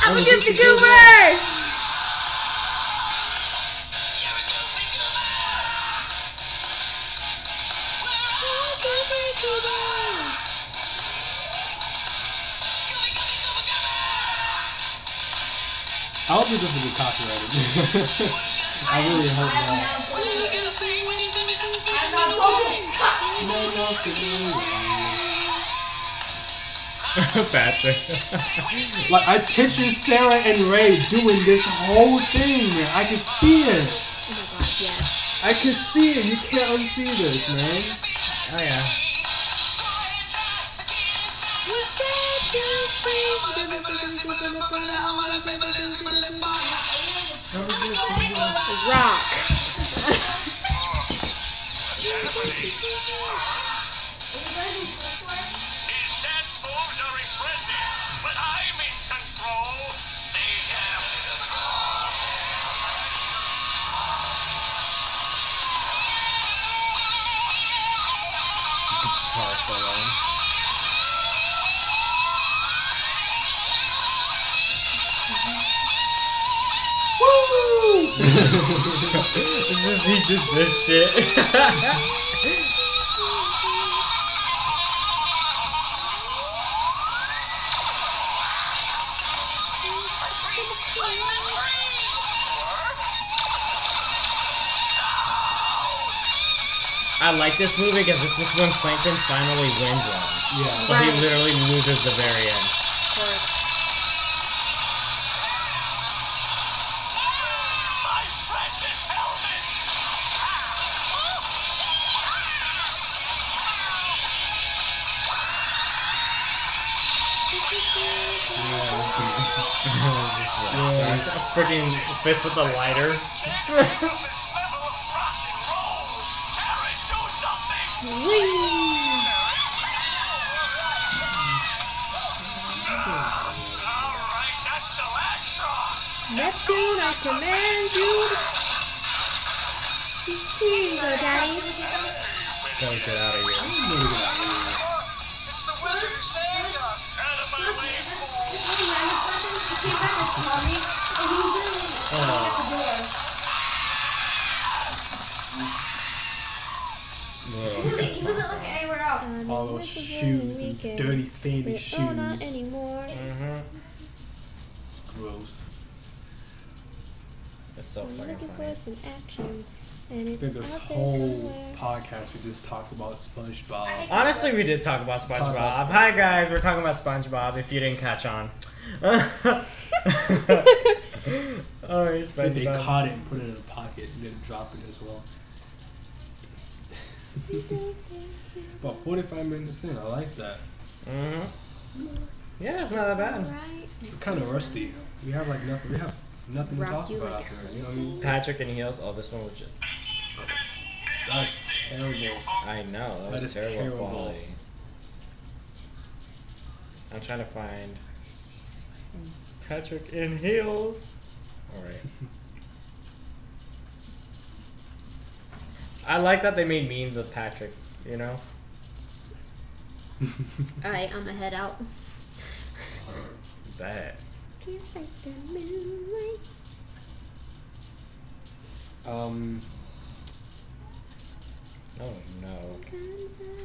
I'm, What the scallop? I'm a goofy goober. I hope it doesn't get copyrighted. I really hope not. I'm not broken. Patrick. Like I picture Sarah and Ray doing this whole thing, man. I can see it. Oh my god, yes. I can see it. You can't unsee this, man. Oh yeah. Rock. this is he did this shit. I like this movie because this was when Plankton finally wins one. Yeah. But he literally loses the very end. That's the last straw! Neptune, I command you. Here you go, Daddy. Gotta get out of here. It's the wizard who saved us! Out of my way, fool! This really random person, he came back as Tommy, and he He wasn't, looking anywhere else. All those shoes and dirty, sandy Oh, not shoes. anymore. Mm-hmm. It's gross. It's so I'm fucking looking for funny. some action, and I it's think this whole podcast we just talked about SpongeBob. Honestly, we did talk about SpongeBob. Talk about SpongeBob. Hi guys, we're talking about SpongeBob. If you didn't catch on. oh, he's But they SpongeBob. caught it and put it in a pocket and then drop it as well. About 45 minutes in, I like that. Mm-hmm. Yeah, it's not that bad. Alright. We're kind of rusty. We have like nothing. We have nothing to talk you about like out there. You know what I mean? Patrick and Heels. Oh, this one was just. That's terrible. I know that That was is terrible, terrible. quality. I'm trying to find Patrick in heels. All right. I like that they made memes of Patrick. You know. Alright, I'm gonna head out. That. Can't fight the moonlight. Um, Oh no.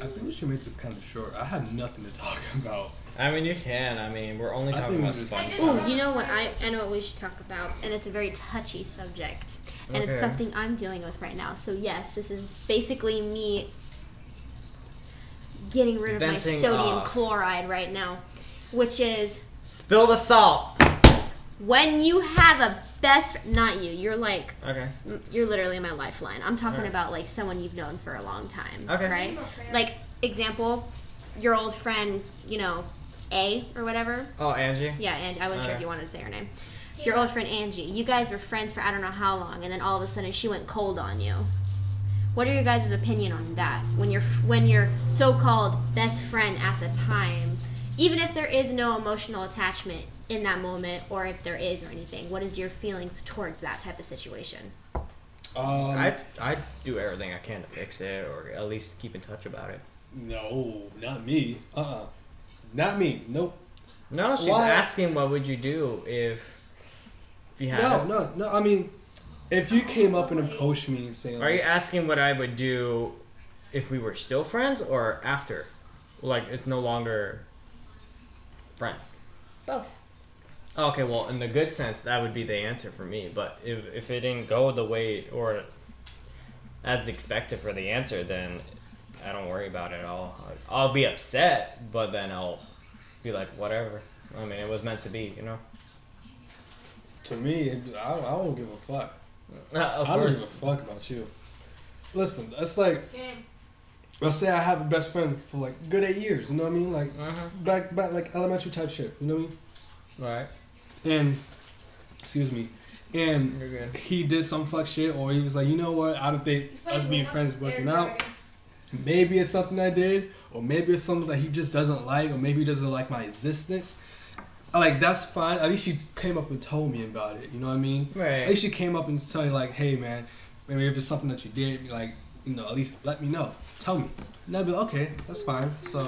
I think we should make this kind of short. I have nothing to talk about. I mean, you can. I mean, we're only talking about just- SpongeBob. Ooh, you know what? I, I know what we should talk about, and it's a very touchy subject, and Okay. it's something I'm dealing with right now. So yes, this is basically me getting rid of Venting my sodium off. chloride right now, which is Spill the salt. when you have a best not you you're like Okay. you're literally my lifeline i'm talking Alright. about like someone you've known for a long time Okay. right like example your old friend you know a or whatever? Oh, Angie. yeah and i wasn't sure if you wanted to say her name. Your old friend angie. You guys were friends for i don't know how long and then all of a sudden she went cold on you. What are your guys' opinion on that? When your when your so-called best friend at the time even if there is no emotional attachment in that moment or if there is or anything what is your feelings towards that type of situation? Um, I I do everything I can to fix it, or at least keep in touch about it. no, not me. Uh, uh not me. Nope. No, she's Why? asking what would you do if if you had. No, it. no, no. I mean, if you came up and approached me and saying, Are you asking what I would do if we were still friends or after? Like it's no longer friends. both Okay, well, in the good sense, that would be the answer for me. But if if it didn't go the way or as expected for the answer, then I don't worry about it at all. I'll be upset, but then I'll be like, whatever. I mean, it was meant to be, you know. to me, I, I don't give a fuck. Uh, I don't course. give a fuck about you. Listen, it's like, let's say I have a best friend for like good eight years. You know what I mean? Like Uh-huh. back, back, like elementary type shit. You know what I mean? Right. And excuse me, and You're good. he did some fuck shit, or he was like, you know what? I don't think us being friends is working out. Maybe it's something I did, or maybe it's something that he just doesn't like, or maybe he doesn't like my existence. Like that's fine. At least she came up and told me about it. You know what I mean? Right. At least she came up and tell me like, hey man, maybe if it's something that you did, like, you know, at least let me know. Tell me. And I'd be like, okay, that's fine. So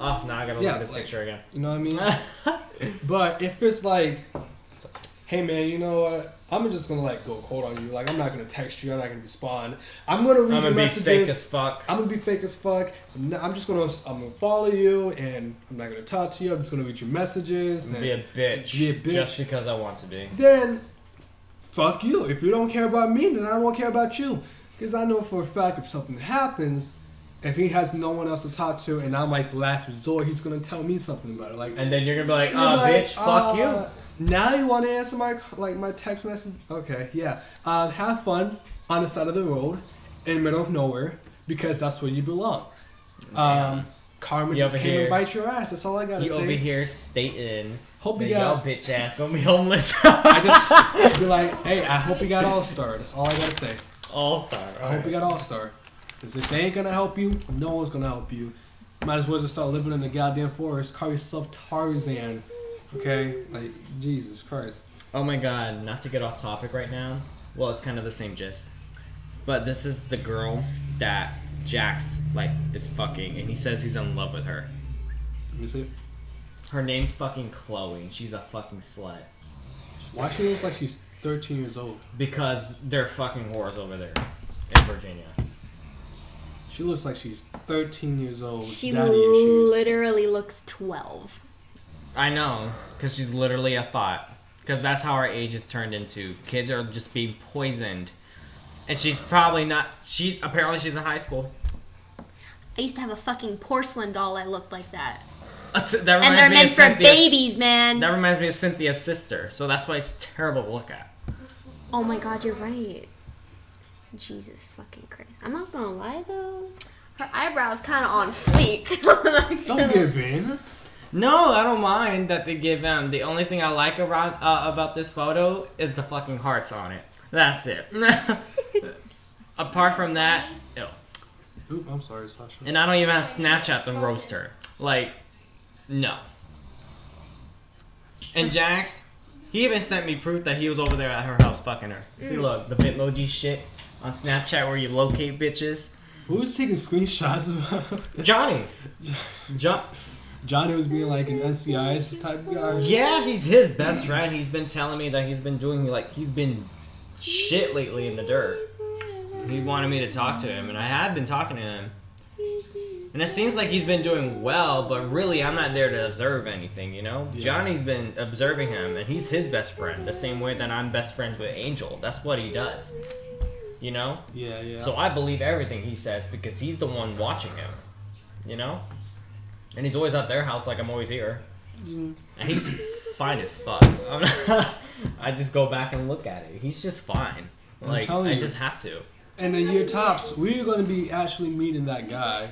ah, Oh, now I gotta Yeah, look at this like- picture again. you know what I mean? but if it's like, hey man, you know what? I'm just gonna like go cold on you. Like I'm not gonna text you. I'm not gonna respond. I'm gonna read I'm your gonna be messages. fake as fuck. I'm gonna be fake as fuck. I'm, not- I'm just gonna I'm gonna follow you and I'm not gonna talk to you. I'm just gonna read your messages. And Be a bitch. Be a bitch. Just because I want to be. then fuck you. If you don't care about me, then I won't care about you. Because I know for a fact if something happens, if he has no one else to talk to and I'm like last resort, he's gonna tell me something about it. Like, And then you're gonna be like, you're oh, like, bitch, fuck uh, Now you want to answer my like my text message? Okay, yeah. Um, have fun on the side of the road, in the middle of nowhere, because that's where you belong. Um, karma You just came here- and bite your ass. That's all I gotta You say. You over here stating Hope you y'all got. bitch ass gonna be homeless. I just be like, hey, I hope you got All Star. That's all I gotta say. All star. I hope you got All Star. Because if they ain't gonna help you, no one's gonna help you. Might as well just start living in the goddamn forest. Call yourself Tarzan. Okay? Like, Jesus Christ. Oh my god, not to get off topic right now. Well, it's kind of the same gist. But this is the girl that Jax like is fucking and he says he's in love with her. Let me see. Her name's fucking Chloe she's a fucking slut. Why she looks like she's 13 years old? Because they're fucking whores over there in Virginia. She looks like she's 13 years old. she daddy issues. literally looks 12 I know, because she's literally a thought. Because that's how our age is turned into. Kids are just being poisoned. And she's probably not. She's apparently she's in high school. i used to have a fucking porcelain doll that looked like that Uh, t- that and reminds they're me meant of for Cynthia's- babies man That reminds me of Cynthia's sister. So that's why it's terrible to look at. oh my god you're right Jesus fucking Christ. I'm not gonna lie though. Her eyebrows kind of on fleek. Like, Don't give in. No, I don't mind that they give them. The only thing I like around uh, about this photo is the fucking hearts on it. That's it. Apart from that, ew. Oop, I'm sorry, Sasha. and I don't even have Snapchat to roast her. Like, no. And Jax, he even sent me proof that he was over there at her house fucking her. See, look, the Bitmoji shit on Snapchat where you locate bitches. Who's taking screenshots of Johnny. Jo- Johnny was being like an SCIs type guy? Yeah, he's his best friend. He's been telling me that he's been doing like he's been shit lately in the dirt. He wanted me to talk to him, and I had been talking to him. And it seems like he's been doing well, but really I'm not there to observe anything, you know? Yeah. Johnny's been observing him, and he's his best friend, the same way that I'm best friends with Angel. That's what he does. You know? Yeah, yeah. So I believe everything he says because he's the one watching him. You know? And he's always at their house like I'm always here. Mm. And he's fine as fuck. I'm not- I just go back and look at it. He's just fine. I'm Like telling I you. just have to. And in year tops, we're going to be actually meeting that guy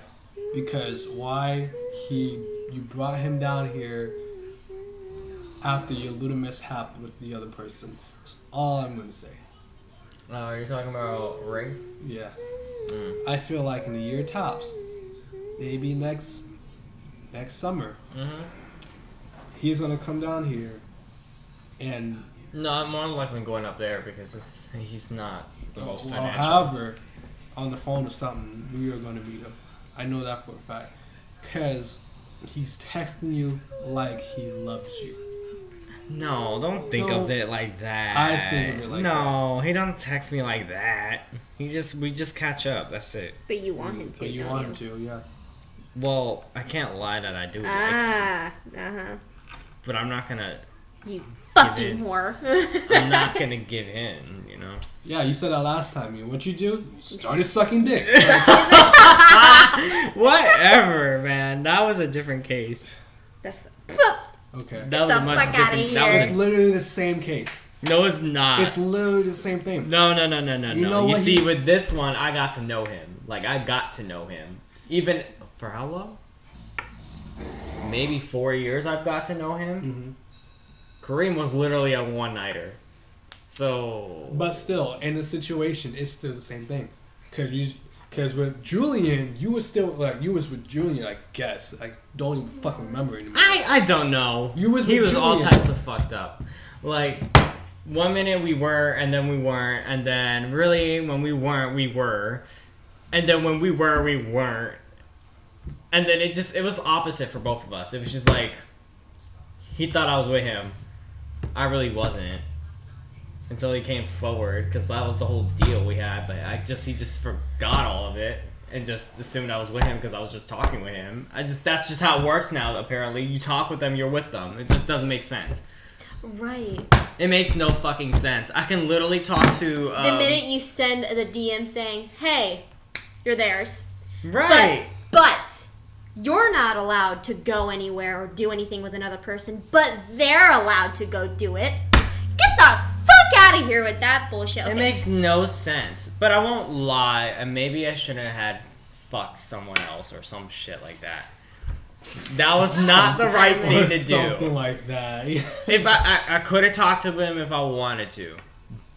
because why he you brought him down here after your little mishap with the other person. That's all I'm going to say. Uh, are you talking about Ray? Yeah. Mm. I feel like in the year tops, maybe next next summer, Mm-hmm. he's going to come down here and No, I'm more likely going up there because it's, he's not the most well, however, on the phone or something, we are going to meet him. I know that for a fact. Because he's texting you like he loves you. No, don't think No. of it like that. I think of it like no, he don't text me like that. He just we just catch up. That's it. but you want him to. But you don't want him to, yeah. Well, I can't lie that I do, like, Ah, uh huh. but I'm not gonna. You in. fucking whore. I'm not gonna give in. You know. Yeah, you said that last time. You what you do? You started sucking dick. Whatever, man. That was a different case. That's Okay. That was The a much fuck outta different. That here. It's was literally the same case. no, it's not. It's literally the same thing. No, no, no, no, no, You no. know you see, he- with this one, I got to know him. Like, I got to know him. Even for how long? Maybe four years I've got to know him. hmm Kareem was literally a one nighter. So. But still, in the situation, it's still the same thing. Cause you, cause with Julian, you was still like you was with Julian. I guess I don't even fucking remember anymore. I, I don't know. You was he was all types of fucked up. Like one minute we were, and then we weren't, and then really when we weren't, we were, and then when we were, we weren't, and then it just it was the opposite for both of us. It was just like he thought I was with him, I really wasn't. Until he came forward, because that was the whole deal we had. But I just he just forgot all of it and just assumed I was with him because I was just talking with him. I just that's just how it works now. Apparently, you talk with them, you're with them. It just doesn't make sense. right. It makes no fucking sense. I can literally talk to um, The minute you send the DM saying, "Hey, you're theirs," right. but but you're not allowed to go anywhere or do anything with another person, but they're allowed to go do it. Get the fuck out of here with that bullshit. It makes no sense. But I won't lie, and maybe I shouldn't have had fucked someone else or some shit like that. That was not the right thing to do. something do. like that. If I, I, I could have talked to him if I wanted to.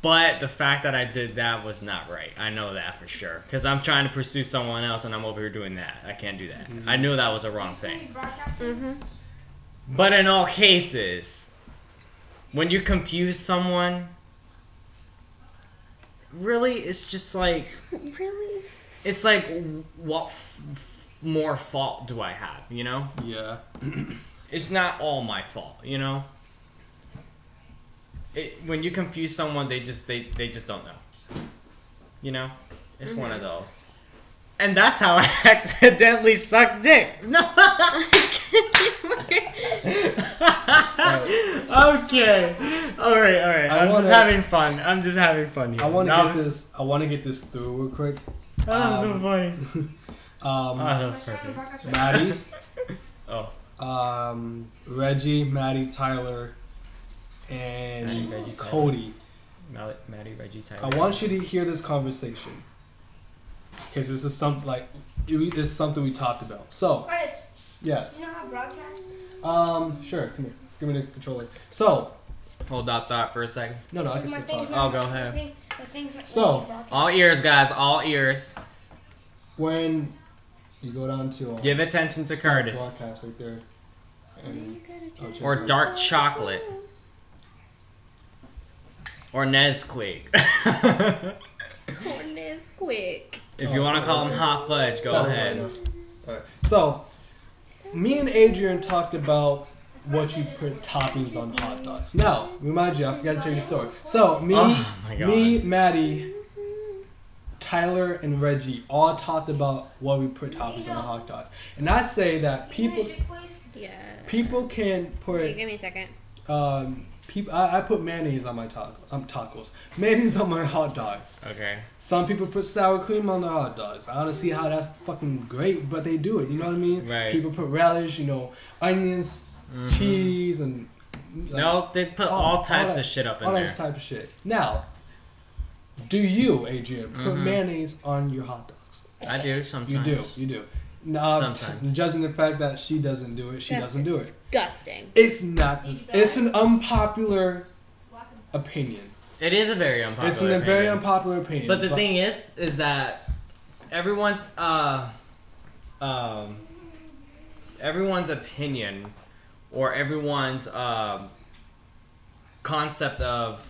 But the fact that I did that was not right. I know that for sure. Because I'm trying to pursue someone else and I'm over here doing that. I can't do that. I knew that was a wrong thing. Mm-hmm. But in all cases, when you confuse someone, really, it's just like Really? it's like what f- f- more fault do I have? You know, yeah. it's not all my fault. You know, it, when you confuse someone, they just they they just don't know. You know, it's one of those. And that's how I accidentally sucked dick. No. okay. All right. All right. I I'm just wanna- having fun. I'm just having fun here. I want to That get was- this. I want to get this through real quick. Oh, that was so um, funny. Um, Oh, that was perfect. Maddie, Oh. um, Reggie, Maddie, Tyler, and Maddie, Reggie, Cody. Mal- Maddie, Reggie, Tyler. I want you to hear this conversation because this is something like it- this is something we talked about. So Chris, yes, you know how broadcast? um, sure. Come here, give me the controller. So Hold that thought for a second. no, no, I can My still thing's talk. not Oh, go ahead. working. The thing's not So. All ears, guys. All ears. When you go down to Give attention to Curtis. broadcast right there, and oh, Or dark chocolate. Or Nesquik. Corners quick. if you want to call him hot fudge, go Sorry, ahead. right now. So, me and Adrian talked about what you put toppings on hot dogs. Now, remind you, I forgot to tell you the story. So, me, Oh me, Maddie, Tyler, and Reggie all talked about what we put toppings on the hot dogs. And I say that people Yeah. people can Wait, put give me a second. um people I, I put mayonnaise on my taco um, tacos. Mayonnaise on my hot dogs. Okay. Some people put sour cream on their hot dogs. I don't see how that's fucking great, but they do it. You know what I mean? Right. People put relish, you know, onions, Mhm. cheese, and like, No, they put all- all all types that- of shit up in all there. that type of shit. Now, do you, Adrian, put Mhm. mayonnaise on your hot dogs? I do sometimes. You do. You do. Now, Sometimes. judging the fact that she doesn't do it, she That's doesn't do it. Disgusting. It's not. It's an unpopular opinion. It is a very unpopular. it's an, a opinion. very unpopular opinion. But the thing is, is that everyone's uh, um, everyone's opinion or everyone's um, concept of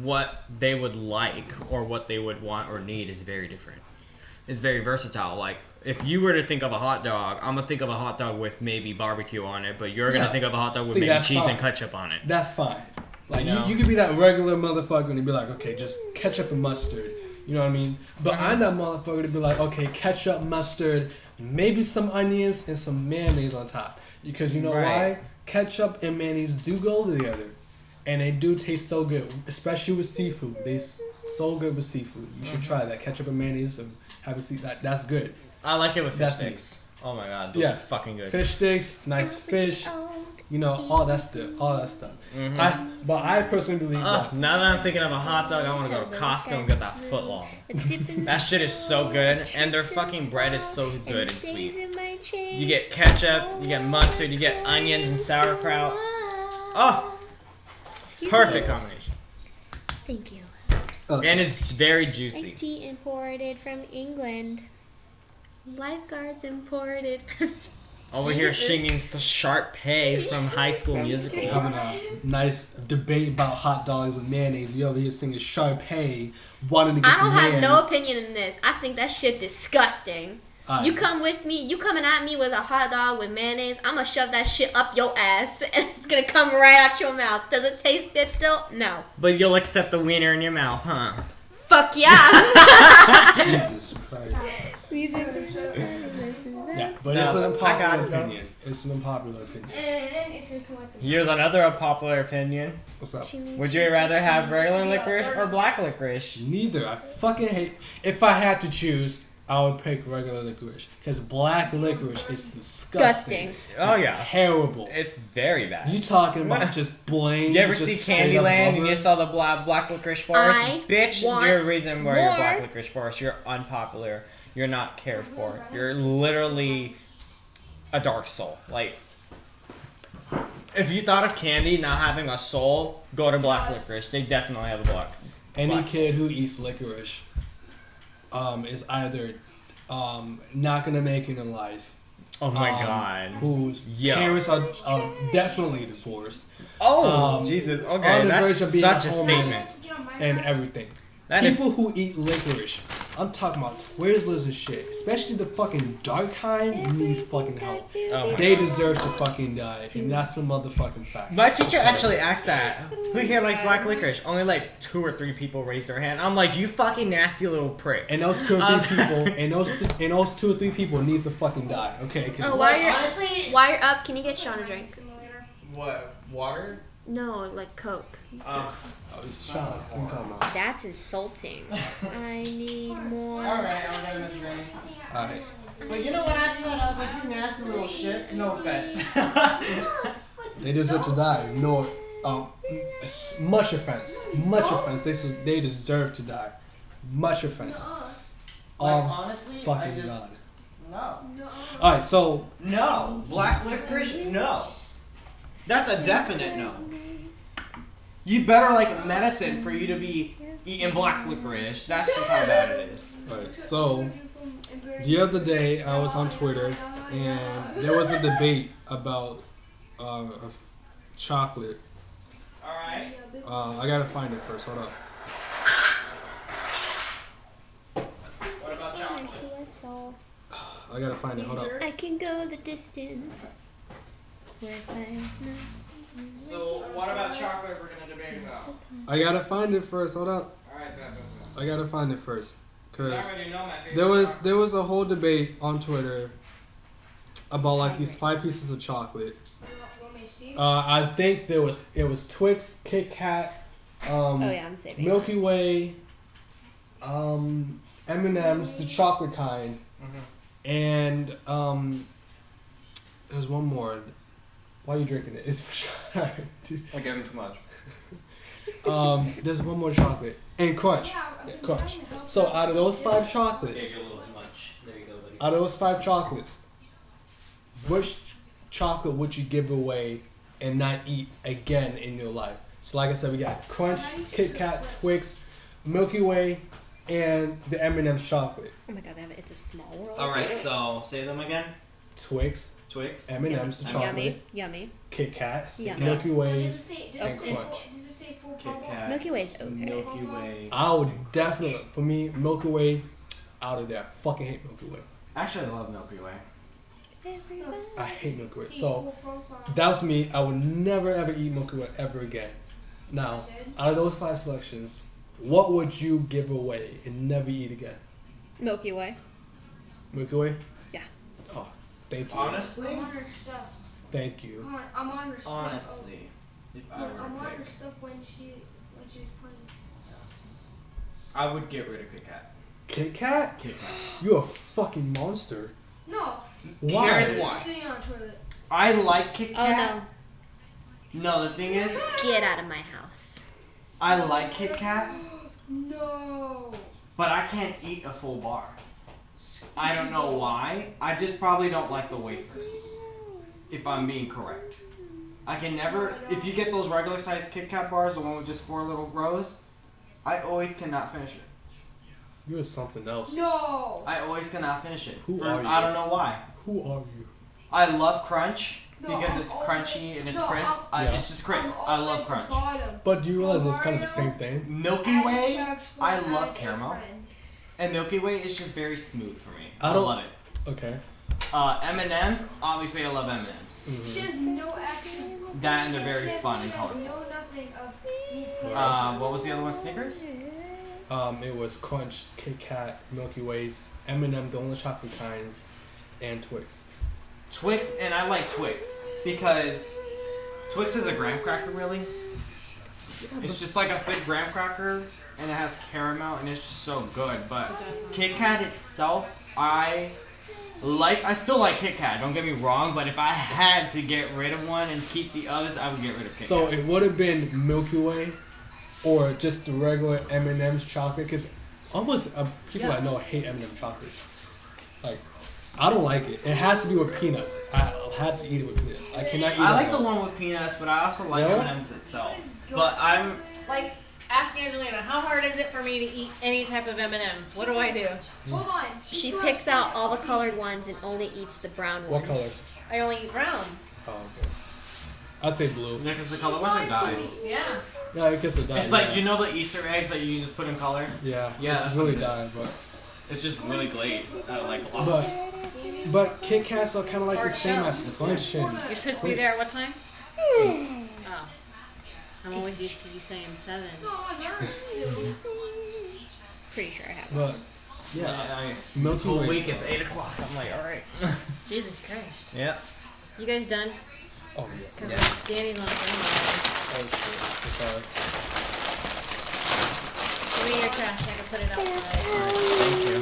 what they would like or what they would want or need is very different. It's very versatile. Like if you were to think of a hot dog, I'm gonna think of a hot dog with maybe barbecue on it, but you're gonna think of a hot dog with See, maybe cheese fine. and ketchup on it. That's fine. Like You you, know? you, could be that regular motherfucker and be like, okay, just ketchup and mustard. You know what I mean? But I'm that motherfucker to be like, okay, ketchup, mustard, maybe some onions and some mayonnaise on top. Because you know Right. why? Ketchup and mayonnaise do go together, and they do taste so good, especially with seafood. They so good with seafood. You should mm-hmm. try that ketchup and mayonnaise and have a see that. That's good. I like it with fish That's me. sticks. Oh my god, those Yes. are fucking good. Fish sticks, nice fish. You know all that stuff. All that stuff. Mhm. I, but I personally believe Uh, that. now that I'm thinking of a hot dog, I want to go to Costco and get that foot long. That shit is so good, and their fucking bread is so good and sweet. You get ketchup, you get mustard, you get onions and sauerkraut. Oh, perfect combination. Thank you. Okay. And it's very Iced juicy. tea imported from England. Lifeguards imported. Over here singing Sharp Pay from High School Musical. having a nice debate about hot dogs and mayonnaise. You over here singing Sharp Sharpay, wanting to get I don't the have no opinion in this. I think that shit disgusting. Alright. You come with me, you coming at me with a hot dog with mayonnaise, I'm gonna shove that shit up your ass and it's gonna come right out your mouth. Does it taste good still? No. But you'll accept the wiener in your mouth, huh? Fuck yeah. Jesus Christ. Yeah, yeah, but No, it's an unpopular it, though. opinion. It's an unpopular opinion. And it's gonna come with the Here's another unpopular opinion. What's up? Would you rather have regular licorice or black licorice? Neither. I fucking hate. If I had to choose, I would pick regular licorice because black licorice is disgusting. Disgusting. Oh, It's yeah. terrible. It's very bad. You talking about just plain? You ever just see straight up Candyland and you saw the black black licorice forest? I Bitch, want you're the reason why you're black licorice forest. You're unpopular. You're not cared for. You're literally a dark soul. Like, if you thought of candy not having a soul, go to black licorice. They definitely have a black. Any black kid who eats licorice um, is either um, not gonna make it in life. Oh my um, god. Whose Yeah. parents are, are definitely divorced Oh, um, Jesus. on Okay, the that's verge of being such a homeless. statement. Get on my and everything. That is People who eat licorice, I'm talking about Twizzlers and shit, especially the fucking dark kind, needs fucking help. Oh my They deserve to fucking die, and that's a motherfucking fact. My teacher actually asked that. Who here likes black licorice? Only like two or three people raised their hand. I'm like, you fucking nasty little pricks. And those two or three um, people, and those and those two or three people needs to fucking die. Okay, 'cause- Oh, while you're honestly- while you're up, can you get Sean a drink? What? Water? No, like Coke. Oh. It's Sean. What are you about? That's insulting. I need more. Alright, I'll get him a drink. Alright. But you know what I said? I was like, you nasty little shits. No offense. They deserve to die. No, Um, s- much offense, much offense. They they deserve to die. Much offense. Like, Um, honestly, I fucking just no. All right, so No, black licorice. No. That's a definite no. You better like medicine for you to be eating black licorice. That's just how bad it is. all right, so the other day I was on Twitter and there was a debate about uh, a f- chocolate. All right. Uh, I gotta find it first. Hold up. What about chocolate? I gotta find it. Hold up. I can go the distance. Where I So what about chocolate? We're gonna debate about. I gotta find it first. Hold up. All right, bet, bet, bet. I gotta find it first. Cause I already know my favorite there was chocolate. there was a whole debate on Twitter about like these five pieces of chocolate. Uh, I think there was it was Twix, Kit Kat, um, Oh yeah, I'm saving. Milky Way, um, M and M's, the chocolate kind, Mhm. and um, there's one more. Why are you drinking it? It's for Dude. I gave him too much. um, there's one more chocolate and Crunch. Yeah, Crunch. So out of those five chocolates, Gave you a little too much. There you go, buddy. out of those five chocolates, which chocolate would you give away and not eat again in your life? So like I said, we got Crunch, Kit Kat, Twix, Milky Way, and the M&M's chocolate. Oh my god, they have. It's a small world. All right, so say them again. Twix, Twix. M&M's, the chocolate, Yummy, yummy. Kit Kat, Yummy. Milky Does Ways. say, does and it say Crunch. does it say Kit? Kat. Milky Way's okay. Milky Way. I would definitely, for me, Milky Way, out of there. Fucking hate Milky Way. Actually, I love Milky Way. I hate Milky Way. So full profile. that was me. I would never ever eat Milky Way ever again. Now, out of those five selections, what would you give away and never eat again? Milky Way. Milky Way? Yeah. Oh, thank you. Honestly, I'm on her stuff. Thank you. I'm on, I'm on her stuff. honestly, if Oh, I no, were I'm on her stuff when she when she was playing. I would get rid of Kit Kat. Kit Kat? Kit Kat. You're a fucking monster. No, Why? Here's why. sitting on the toilet. I like Kit Oh Kat. no. no. the thing is, Get out of my house. I like Kit Kat, No. but I can't eat a full bar. I don't know why. I just probably don't like the wafer. If I'm being correct. I can never. If you get those regular sized Kit Kat bars, the one with just four little rows, I always cannot finish it. You're something else. No. I always cannot finish it. Who For- are you? I don't know why. Who are you? I love Crunch No, because I'm it's all- crunchy and it's no, crisp. I'm- Yeah. It's just crisp. I'm I all love at the Crunch. bottom. But do you realize it's kind of the same thing? Milky Way I love caramel. friend. And Milky Way is just very smooth for me. I I, don't- love it. Okay. Uh, M and M's, obviously I love M and M's. She has no action. That and they're very has- fun and colorful. No nothing of. Uh, what was the other one? Snickers. Um, it was Crunch, Kit Kat, Milky Ways, M&M, the only chocolate kinds, and Twix. Twix, and I like Twix because Twix is a graham cracker, really. It's just like a thick graham cracker, and it has caramel, and it's just so good. But Kit Kat itself, I like. I still like Kit Kat. Don't get me wrong, but if I had to get rid of one and keep the others, I would get rid of Kit So Kat. it would have been Milky Way, or just the regular M and M's chocolate. Because almost uh, people I know hate M and M chocolates. Like, I don't like it. It has to be with peanuts. I had to eat it with peanuts. I cannot eat. I like the alone. one with peanuts, but I also like Yeah? M&M's itself. But I'm Like, ask Angelina, how hard is it for me to eat any type of M&M? What do I do? Hold on. She still picks out all the colored ones and only eats the brown ones. What ones. colors? I only eat brown. Oh, okay. I'd say blue. Yeah, because the color ones are dyed. Yeah. Yeah, I guess it It's like you know the Easter eggs that you just put in color. Yeah, Yeah, this that's is really what it is. dyed, but It's just really great. I like a lot. but but Kit Kats are kind of like the Hard same shell. as Crunch and You're supposed to be there at what time? Oh. I'm always used to you saying seven. Oh. Pretty sure I have. but yeah, yeah, I, Milky this whole Way week stuff. it's eight o'clock. I'm like, all right. Jesus Christ. yeah. You guys done? Oh yeah. Because Yeah. Danny's on the. Oh shit. Sorry. Give me your trash. I can put it outside. Thank you.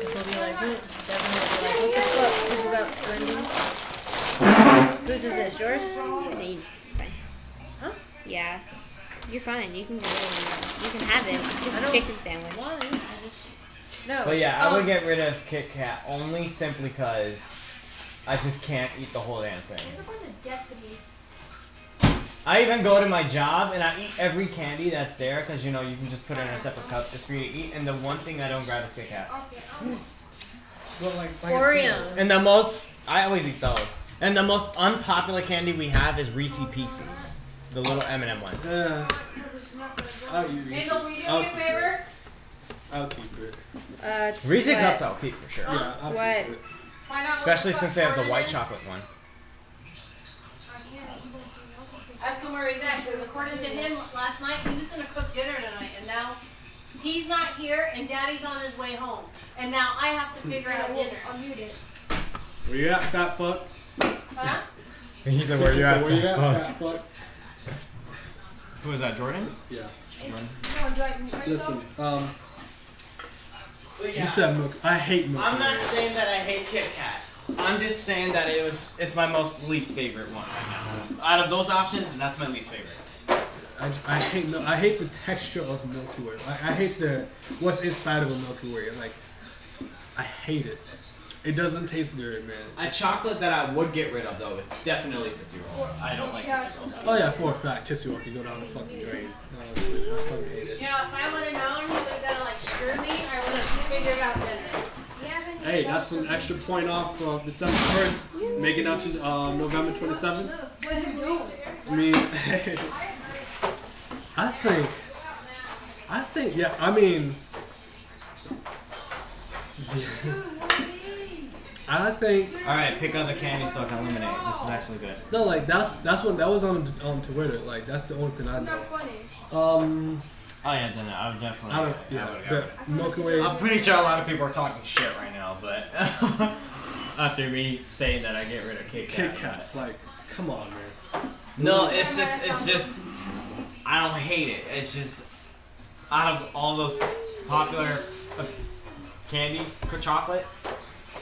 Because he'll be like, "Who?" Devin will be like, what the fuck? Who's about blending? Whose is this? Yours? Hey, it's fine. Huh? Yeah. You're fine. You can go. You can have it. It's just a chicken sandwich. Why? I just- No. But yeah, I would um, get rid of Kit Kat only simply because I just can't eat the whole damn thing. I even go to my job and I eat every candy that's there because you know you can just put it in a separate cup just for you to eat. And the one thing I don't grab is Kit Kat. But like, like Oreos. And the most I always eat those. And the most unpopular candy we have is Reese Pieces, the little M&M ones. Yeah. I'll eat Reese's. Angel, will you do I'll me a keep favor? it. I'll keep it. Uh, Reese what? cups I'll keep for sure, Yeah, I'll What? keep it. Find out what especially since they have the white Gordon chocolate one. Ask him where he's at. Because according to him last night, he was gonna cook dinner tonight, and now he's not here, and Daddy's on his way home, and now I have to figure out dinner. I'll mute. Where you at, fat fuck? Huh? He said, So Where you at, fat fuck? Who was that, Jordan? Yeah. No, do I mute myself? Listen, um, But you said milk. I hate milk. I'm not saying that I hate Kit Kat. I'm just saying that it was it's my most least favorite one right now. Out of those options, that's my least favorite. I, I hate milk. I hate the texture of Milky Way. I, I hate the what's inside of a Milky Way. Like, I hate it. It doesn't taste good, man. A chocolate that I would get rid of though is definitely Tootsie Rolls. I don't like Tootsie Rolls. Oh yeah, for a fact, Tootsie Roll can go down the fucking drain. Honestly, I fucking hate it. You know, if I would have known he was gonna like screw me, I would have figured out dinner. Hey, that's an extra point off from December first, making out to uh, November twenty seventh. What are you doing? I mean, I think, I think, yeah. I mean, I think All right, pick up other candy so I can eliminate. This is actually good. no, like that's that's what that was on on Twitter. Like that's the only thing I know. Not funny. Um, Oh yeah, then I would definitely. I don't. I Yeah, would go. the Milky Way. I'm pretty sure a lot of people are talking shit right now, but after me saying that I get rid of Kit Kat. Kit Kats, like, come on, man. No, it's just it's just I don't hate it. It's just out of all those popular candy c- chocolates,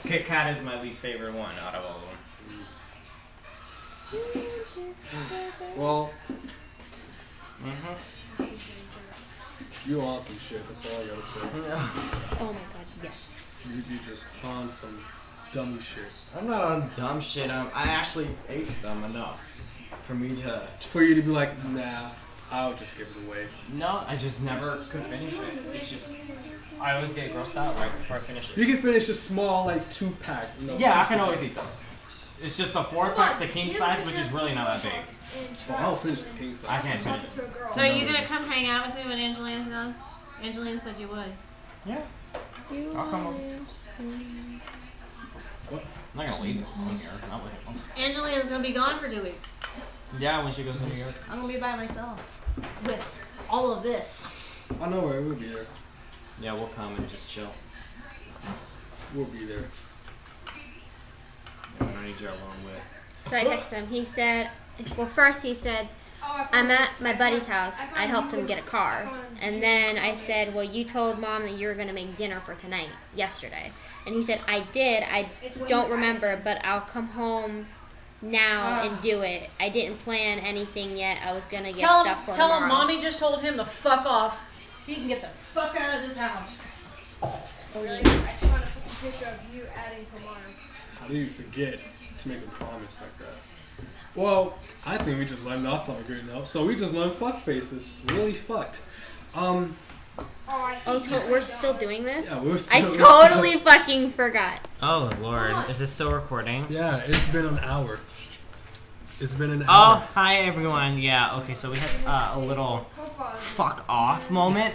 Kit Kat is my least favorite one out of all of them. Well, Mm-hmm. you on some shit. That's all I gotta say. Oh my god, yes. You, you just on some dummy shit. I'm not on dumb shit. I'm, I actually ate them enough for me to. For you to be like, nah, I'll just give it away. No, I just never could finish it. It's just I always get grossed out right before I finish it. You can finish a small, like, two pack. You know, Yeah, I can always eat those. It's just the four pack, the king size, which is really not that big. Oh, I'll finish the king size. I can't finish it. To a girl. So are you gonna come hang out with me when Angelina's gone? Angelina said you would. Yeah, I'll come over. I'm not gonna leave it in here. Not with him. Angelina's gonna be gone for two weeks. Yeah, when she goes to New York. I'm gonna be by myself with all of this. I know where we'll be there. Yeah, we'll come and just chill. We'll be there. Yeah, we don't need you along with. So I texted him. He said, well, first he said, Oh, I I'm at my buddy's house. I I helped him get a car. And then I said, Well, you told mom that you were going to make dinner for tonight, yesterday. And he said, I did. I It's don't remember, but I'll come home now Ah. and do it. I didn't plan anything yet. I was going to get Tell him, stuff for tell him, mommy just told him to fuck off. He can get the fuck out of this house. Really? I just want to put a picture of you adding Kamar. How do you forget to make a promise like that? Well, I think we just learned off on a great note. So we just learned fuck faces. Really fucked. Um, Oh, I see. Oh, to- we're still doing this? yeah, we're I still. we're totally still- fucking forgot. Oh lord, is this still recording? yeah, it's been an hour. It's been an hour. Oh, hi everyone. Yeah, okay, so we had uh, a little fuck off moment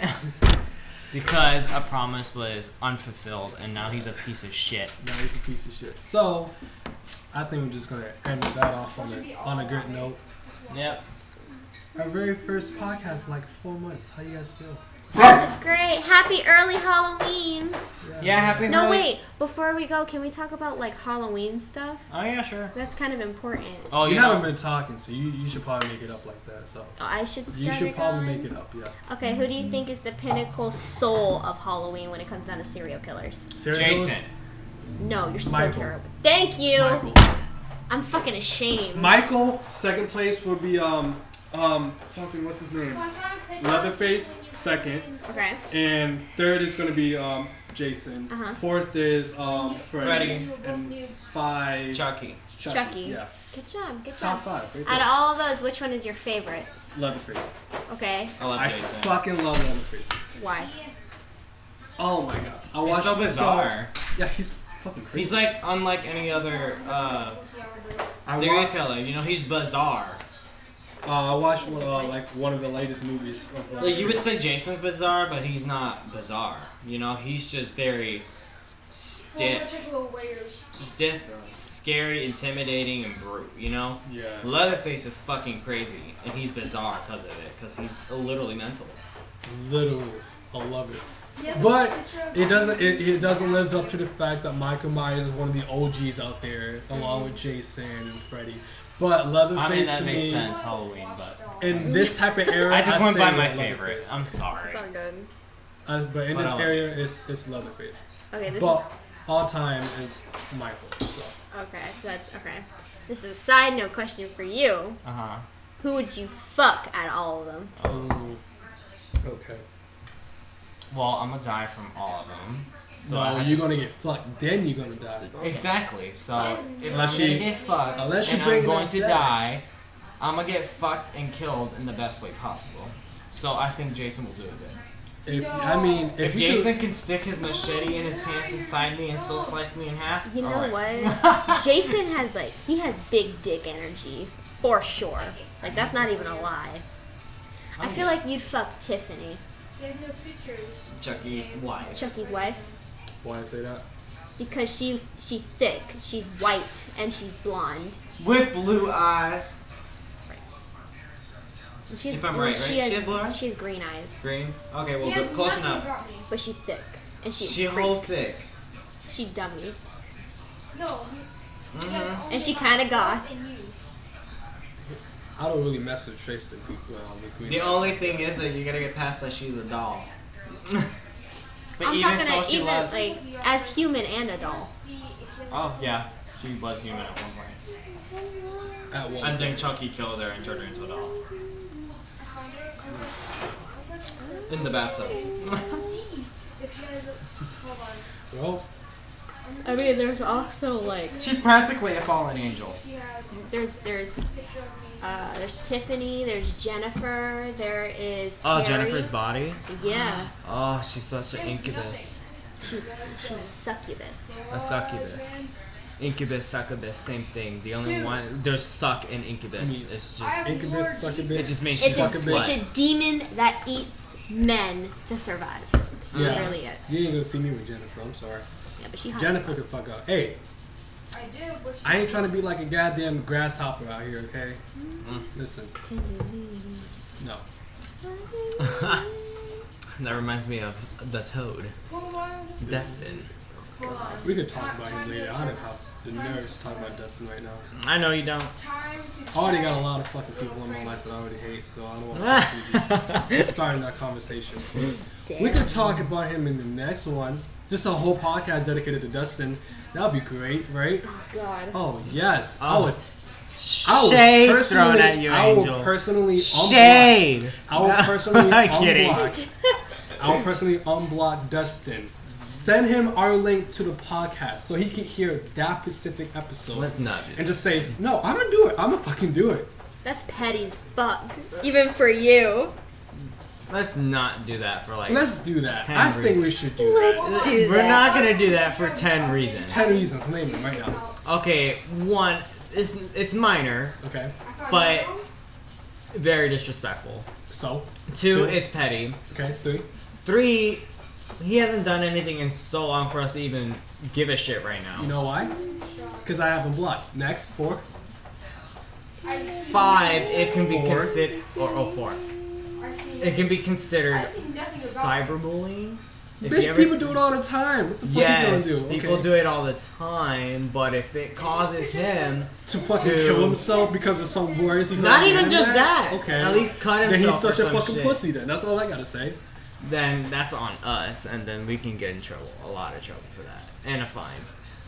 because a promise was unfulfilled and now he's a piece of shit. Now he's a piece of shit. So, I think we're just gonna end that off on a on a good note. Yep. Our very first podcast, in like four months. How you guys feel? That's great. Happy early Halloween. Yeah, happy No, Halloween. No wait. Before we go, can we talk about like Halloween stuff? Oh yeah, sure. That's kind of important. Oh, you you haven't know, been talking, so you, you should probably make it up like that. So Oh, I should start you should it probably going? make it up. Yeah. Okay, who do you think is the pinnacle soul of Halloween when it comes down to serial killers? Serial Jason. killers? No, you're so Michael. terrible. Thank you. Michael. I'm fucking ashamed. Michael. Second place would be um um, fucking what's his name? Leatherface second, Okay. and third is gonna be um Jason. Uh-huh. Fourth is um Freddy, Freddy. and five Chucky. Chucky. Yeah, Good job. Good job. top job. five. Right Out of all of those, which one is your favorite? Leatherface. Okay. I love I Jason. fucking love Leatherface. Why? Oh my god, I He's watched so bizarre. yeah, he's fucking crazy. He's like unlike any other uh, I serial killer. You know, he's bizarre. Uh, I watched uh, like one of the latest movies. Of Like you would say Jason's bizarre, but he's not bizarre. You know, he's just very stiff, stiff, scary, intimidating, and brute. You know, Yeah. Leatherface is fucking crazy, and he's bizarre because of it, because he's literally mental. Literally, I love it. But it doesn't. It, it doesn't live up to the fact that Michael Myers is one of the OGs out there, along with Jason and Freddy. But Leatherface I mean, that to makes me, sense. Halloween, but in this type of era, I just went say by my Leatherface. favorite. I'm sorry. It's all good. Uh, but in But this I like area, it's, it's Leatherface. Okay. This But is all time is Michael. So. okay. So that's okay. This is a side note question for you. Uh huh. Who would you fuck at all of them? Oh. Okay. Well, I'm gonna die from all of them. So So I have you're gonna get fucked, then you're gonna die. Exactly. So if Unless I'm you- get fucked unless you and bring I'm going to back. die, I'm gonna get fucked and killed in the best way possible. So I think Jason will do it good. If I mean, if, If, you could- Jason can stick his machete in his pants inside me and still slice me in half, You know alright. what? Jason has like he has big dick energy for sure. Like that's not even a lie. I oh, feel like you'd fuck Tiffany, There's no pictures. Chucky's wife. Chucky's wife, why I say that? because she she's thick, she's white, and she's blonde. With blue eyes. And she has, If I'm well, right, she right? has, She has blue eyes? She has green eyes, Green. Okay, well, good. close enough. but she's thick, and she's She freak. whole thick. She dummy, No. he- he has Mhm. And she kinda himself goth. I don't really mess with Tristan. Well, with Green The only thing is that you gotta get past that she's a doll. but I'm even talking so, to she even loves. like as human and a doll. See if you Oh yeah, she was human at one point. At one And then Chucky killed her and turned her into a doll. In the bathtub. see if you guys hold on. Well, I mean, there's also like She's practically a fallen angel. There's there's a picture of me. uh, there's Tiffany, there's Jennifer, there is Oh, Carrie. Jennifer's body. Yeah, Oh, she's such an incubus. she's she's a succubus. A succubus. Incubus, succubus, same thing. The only Dude. one there's suck and incubus. It's just incubus, succubus. it just means It's she's a, a Succubus. it's a demon that eats men to survive. That's Yeah. literally it. You ain't gonna see me with Jennifer. I'm sorry. Yeah, but she Jennifer could fuck up. Hey, I do, but she I ain't trying to be like a goddamn grasshopper out here, okay? Mm. Listen, no. that reminds me of the toad, Hold. Dustin. We could talk about him later. I don't have the nerves to talk about Dustin right now. I know you don't. I already got a lot of fucking people in my life that I already hate, so I don't want to just starting that conversation. We could talk about him in the next one. Just a whole podcast dedicated to Dustin. That would be great, right? Oh God. Oh yes, I Oh. would. I would Shade personally, thrown at you, I will Angel. personally unblock. Shade. I will personally I'm kidding. unblock. I will personally unblock Dustin. Send him our link to the podcast so he can hear that specific episode. Let's not do and just say, no, I'm gonna do it. I'm gonna fucking do it. That's petty as fuck. Even for you. Let's not do that for like. Let's do that. Ten I think we should do that. Let's do We're that. not gonna do that for ten reasons. Ten reasons. Name them right now. Okay, one, it's it's minor, Okay. but very disrespectful. So. Two, Two. it's petty. Okay. Three. Three, he hasn't done anything in so long for us to even give a shit right now. You know why? Because I have him blocked. Next. Four. Five, it can be Four. considered or oh four. I see. It can be considered I see nothing cyberbullying. If Bitch, ever- people do it all the time. What the fuck Yes, is he gonna do? people do it all the time, but if it causes him To fucking to- kill himself because of some words he heard Not even just internet? that. Okay. At least cut himself. Then he's such a fucking shit. pussy then. That's all I gotta say. then that's on us, and then we can get in trouble, a lot of trouble for that, and a fine.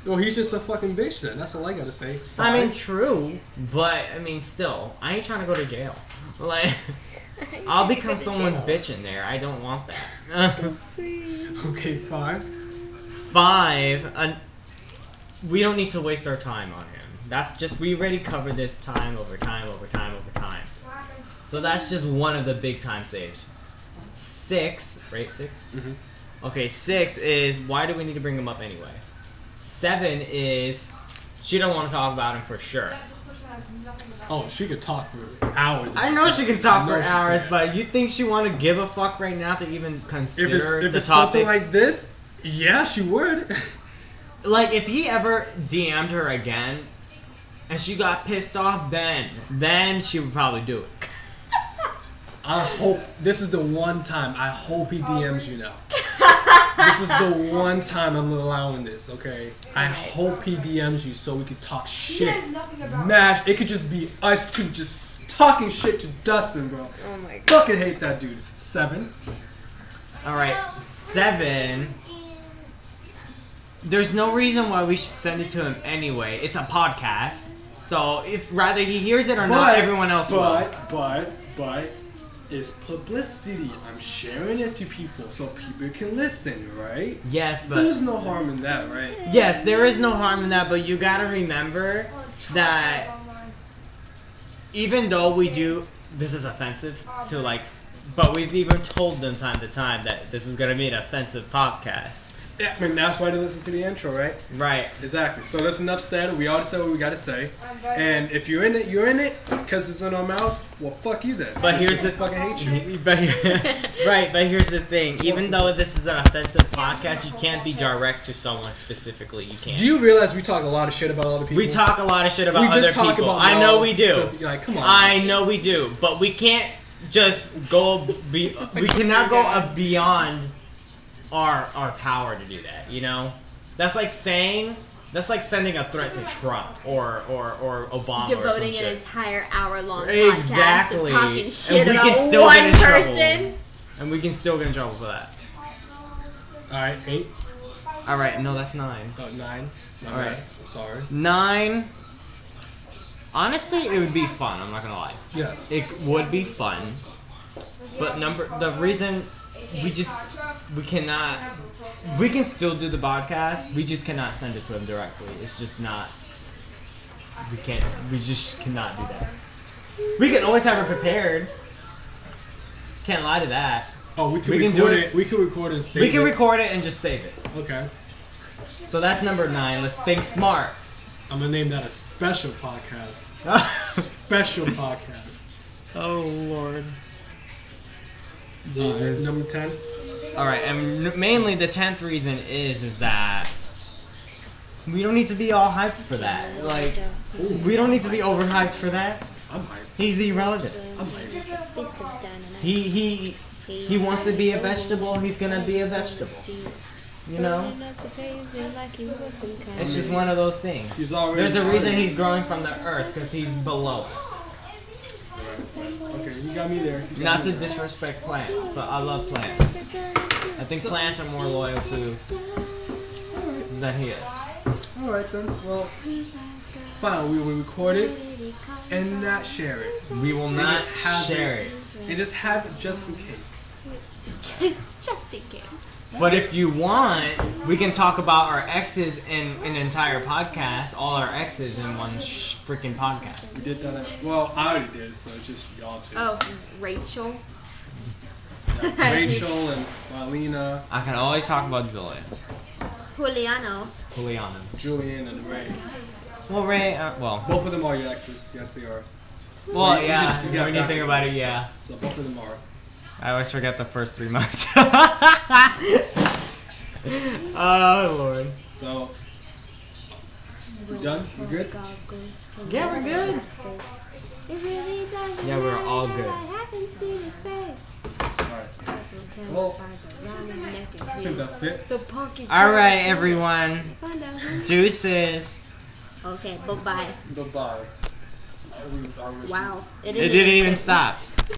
Well, he's just a fucking bitch then. That's all I gotta say. I mean, true, but I mean, still, I ain't trying to go to jail. Like, I'll become someone's bitch in there. I don't want that. okay, five. Five. An, we don't need to waste our time on him. That's just we already covered this time over time over time over time. So that's just one of the big time saves. Six, right? 6 Mhm. Okay, six is why do we need to bring him up anyway? Seven is she don't want to talk about him for sure. Oh, she could talk for hours. I know she can talk for hours, can. but you think she want to give a fuck right now to even if it's consider if the it's topic? something like this, yeah, she would. like if he ever DM'd her again and she got pissed off, then then she would probably do it. I hope this is the one time. I hope he DMs you now. this is the one time I'm allowing this. Okay. I hope he DMs you so we could talk shit. Mash. It could just be us two just talking shit to Dustin, bro. Oh my god. Fucking hate that dude. Seven. All right, seven. There's no reason why we should send it to him anyway. It's a podcast, so if rather he hears it or not, everyone else will. but, But, but, it's publicity. I'm sharing it to people so people can listen, right? Yes, so but there's no harm in that, right? yes, there is no harm in that. But you gotta remember that even though we do, this is offensive to like, but we've even told them time to time that this is gonna be an offensive podcast. Yeah, I mean that's why they listen to the intro, right? Right. Exactly. So that's enough said. We already said what we gotta say. And if you're in it, you're in it. Because it's in our mouths. Well, fuck you then. But here's the fucking hate you. But right, but here's the thing. Even though this is an offensive podcast, you can't be direct to someone specifically. You can't. Do you realize we talk a lot of shit about other people? we talk a lot of shit about We other just talk people. about I know we do. so, like, come on. I know we do, but we can't just go. Be, we cannot go a beyond our our power to do that. You know, that's like saying. That's like sending a threat to Trump or or or Obama or some Devoting an shit. entire hour long podcast Exactly. of talking And shit we about can still get one in trouble. person. And we can still get in trouble for that. All right, eight. All right, no, that's nine. Uh, nine. My All right. bad. I'm sorry. Nine. Honestly, it would be fun. I'm not gonna lie. Yes. It would be fun, but number the reason we just we cannot we can still do the podcast. We just cannot send it to him directly. It's just not. We can't. We just cannot do that. We can always have it prepared. Can't lie to that. Oh, we can, We can do it. it. We can record it and save We can it. record it and just save it. Okay. So that's number nine. Let's think smart. I'm gonna name that a special podcast. special podcast. oh Lord. Alright, Jesus. number ten. All right, and mainly the tenth reason is is that we don't need to be all hyped for that. Like, we don't need to be overhyped for that. I'm hyped. He's irrelevant. I'm hyped. He he he wants to be a vegetable. He's gonna be a vegetable. You know, it's just one of those things. There's a reason he's growing from the earth because he's below us. Okay, you got me there. You got Not me to there. disrespect plants, but I love plants. I think plants are more loyal to than he is. All right then. Well, fine. We will record it and not share it. We will We not just have share it. it. And just have it just in case. Just, just in case. But if you want, we can talk about our exes in an entire podcast, all our exes in one sh- freaking podcast. We did that. At, well, I already did, so it's just y'all two. Oh, Rachel. Yeah, Rachel and Marlena, I can always talk about Julia. Juliano. Juliana. Julian, and Ray. Well, Ray, uh, well, Both of them are your exes. Yes, they are. well, You- you yeah. just- you got when you think about it, yeah. So, so both of them are. I always forget the first three months. oh Lord. So, we're done? We good? Yeah, we're good. It really doesn't Yeah, we're all good. I haven't seen his face. Alright. Well, I think that's it. The punk is All right, everyone. Find out who- Deuces. Okay, bye bye. Bye bye. Wow. It didn't even stop.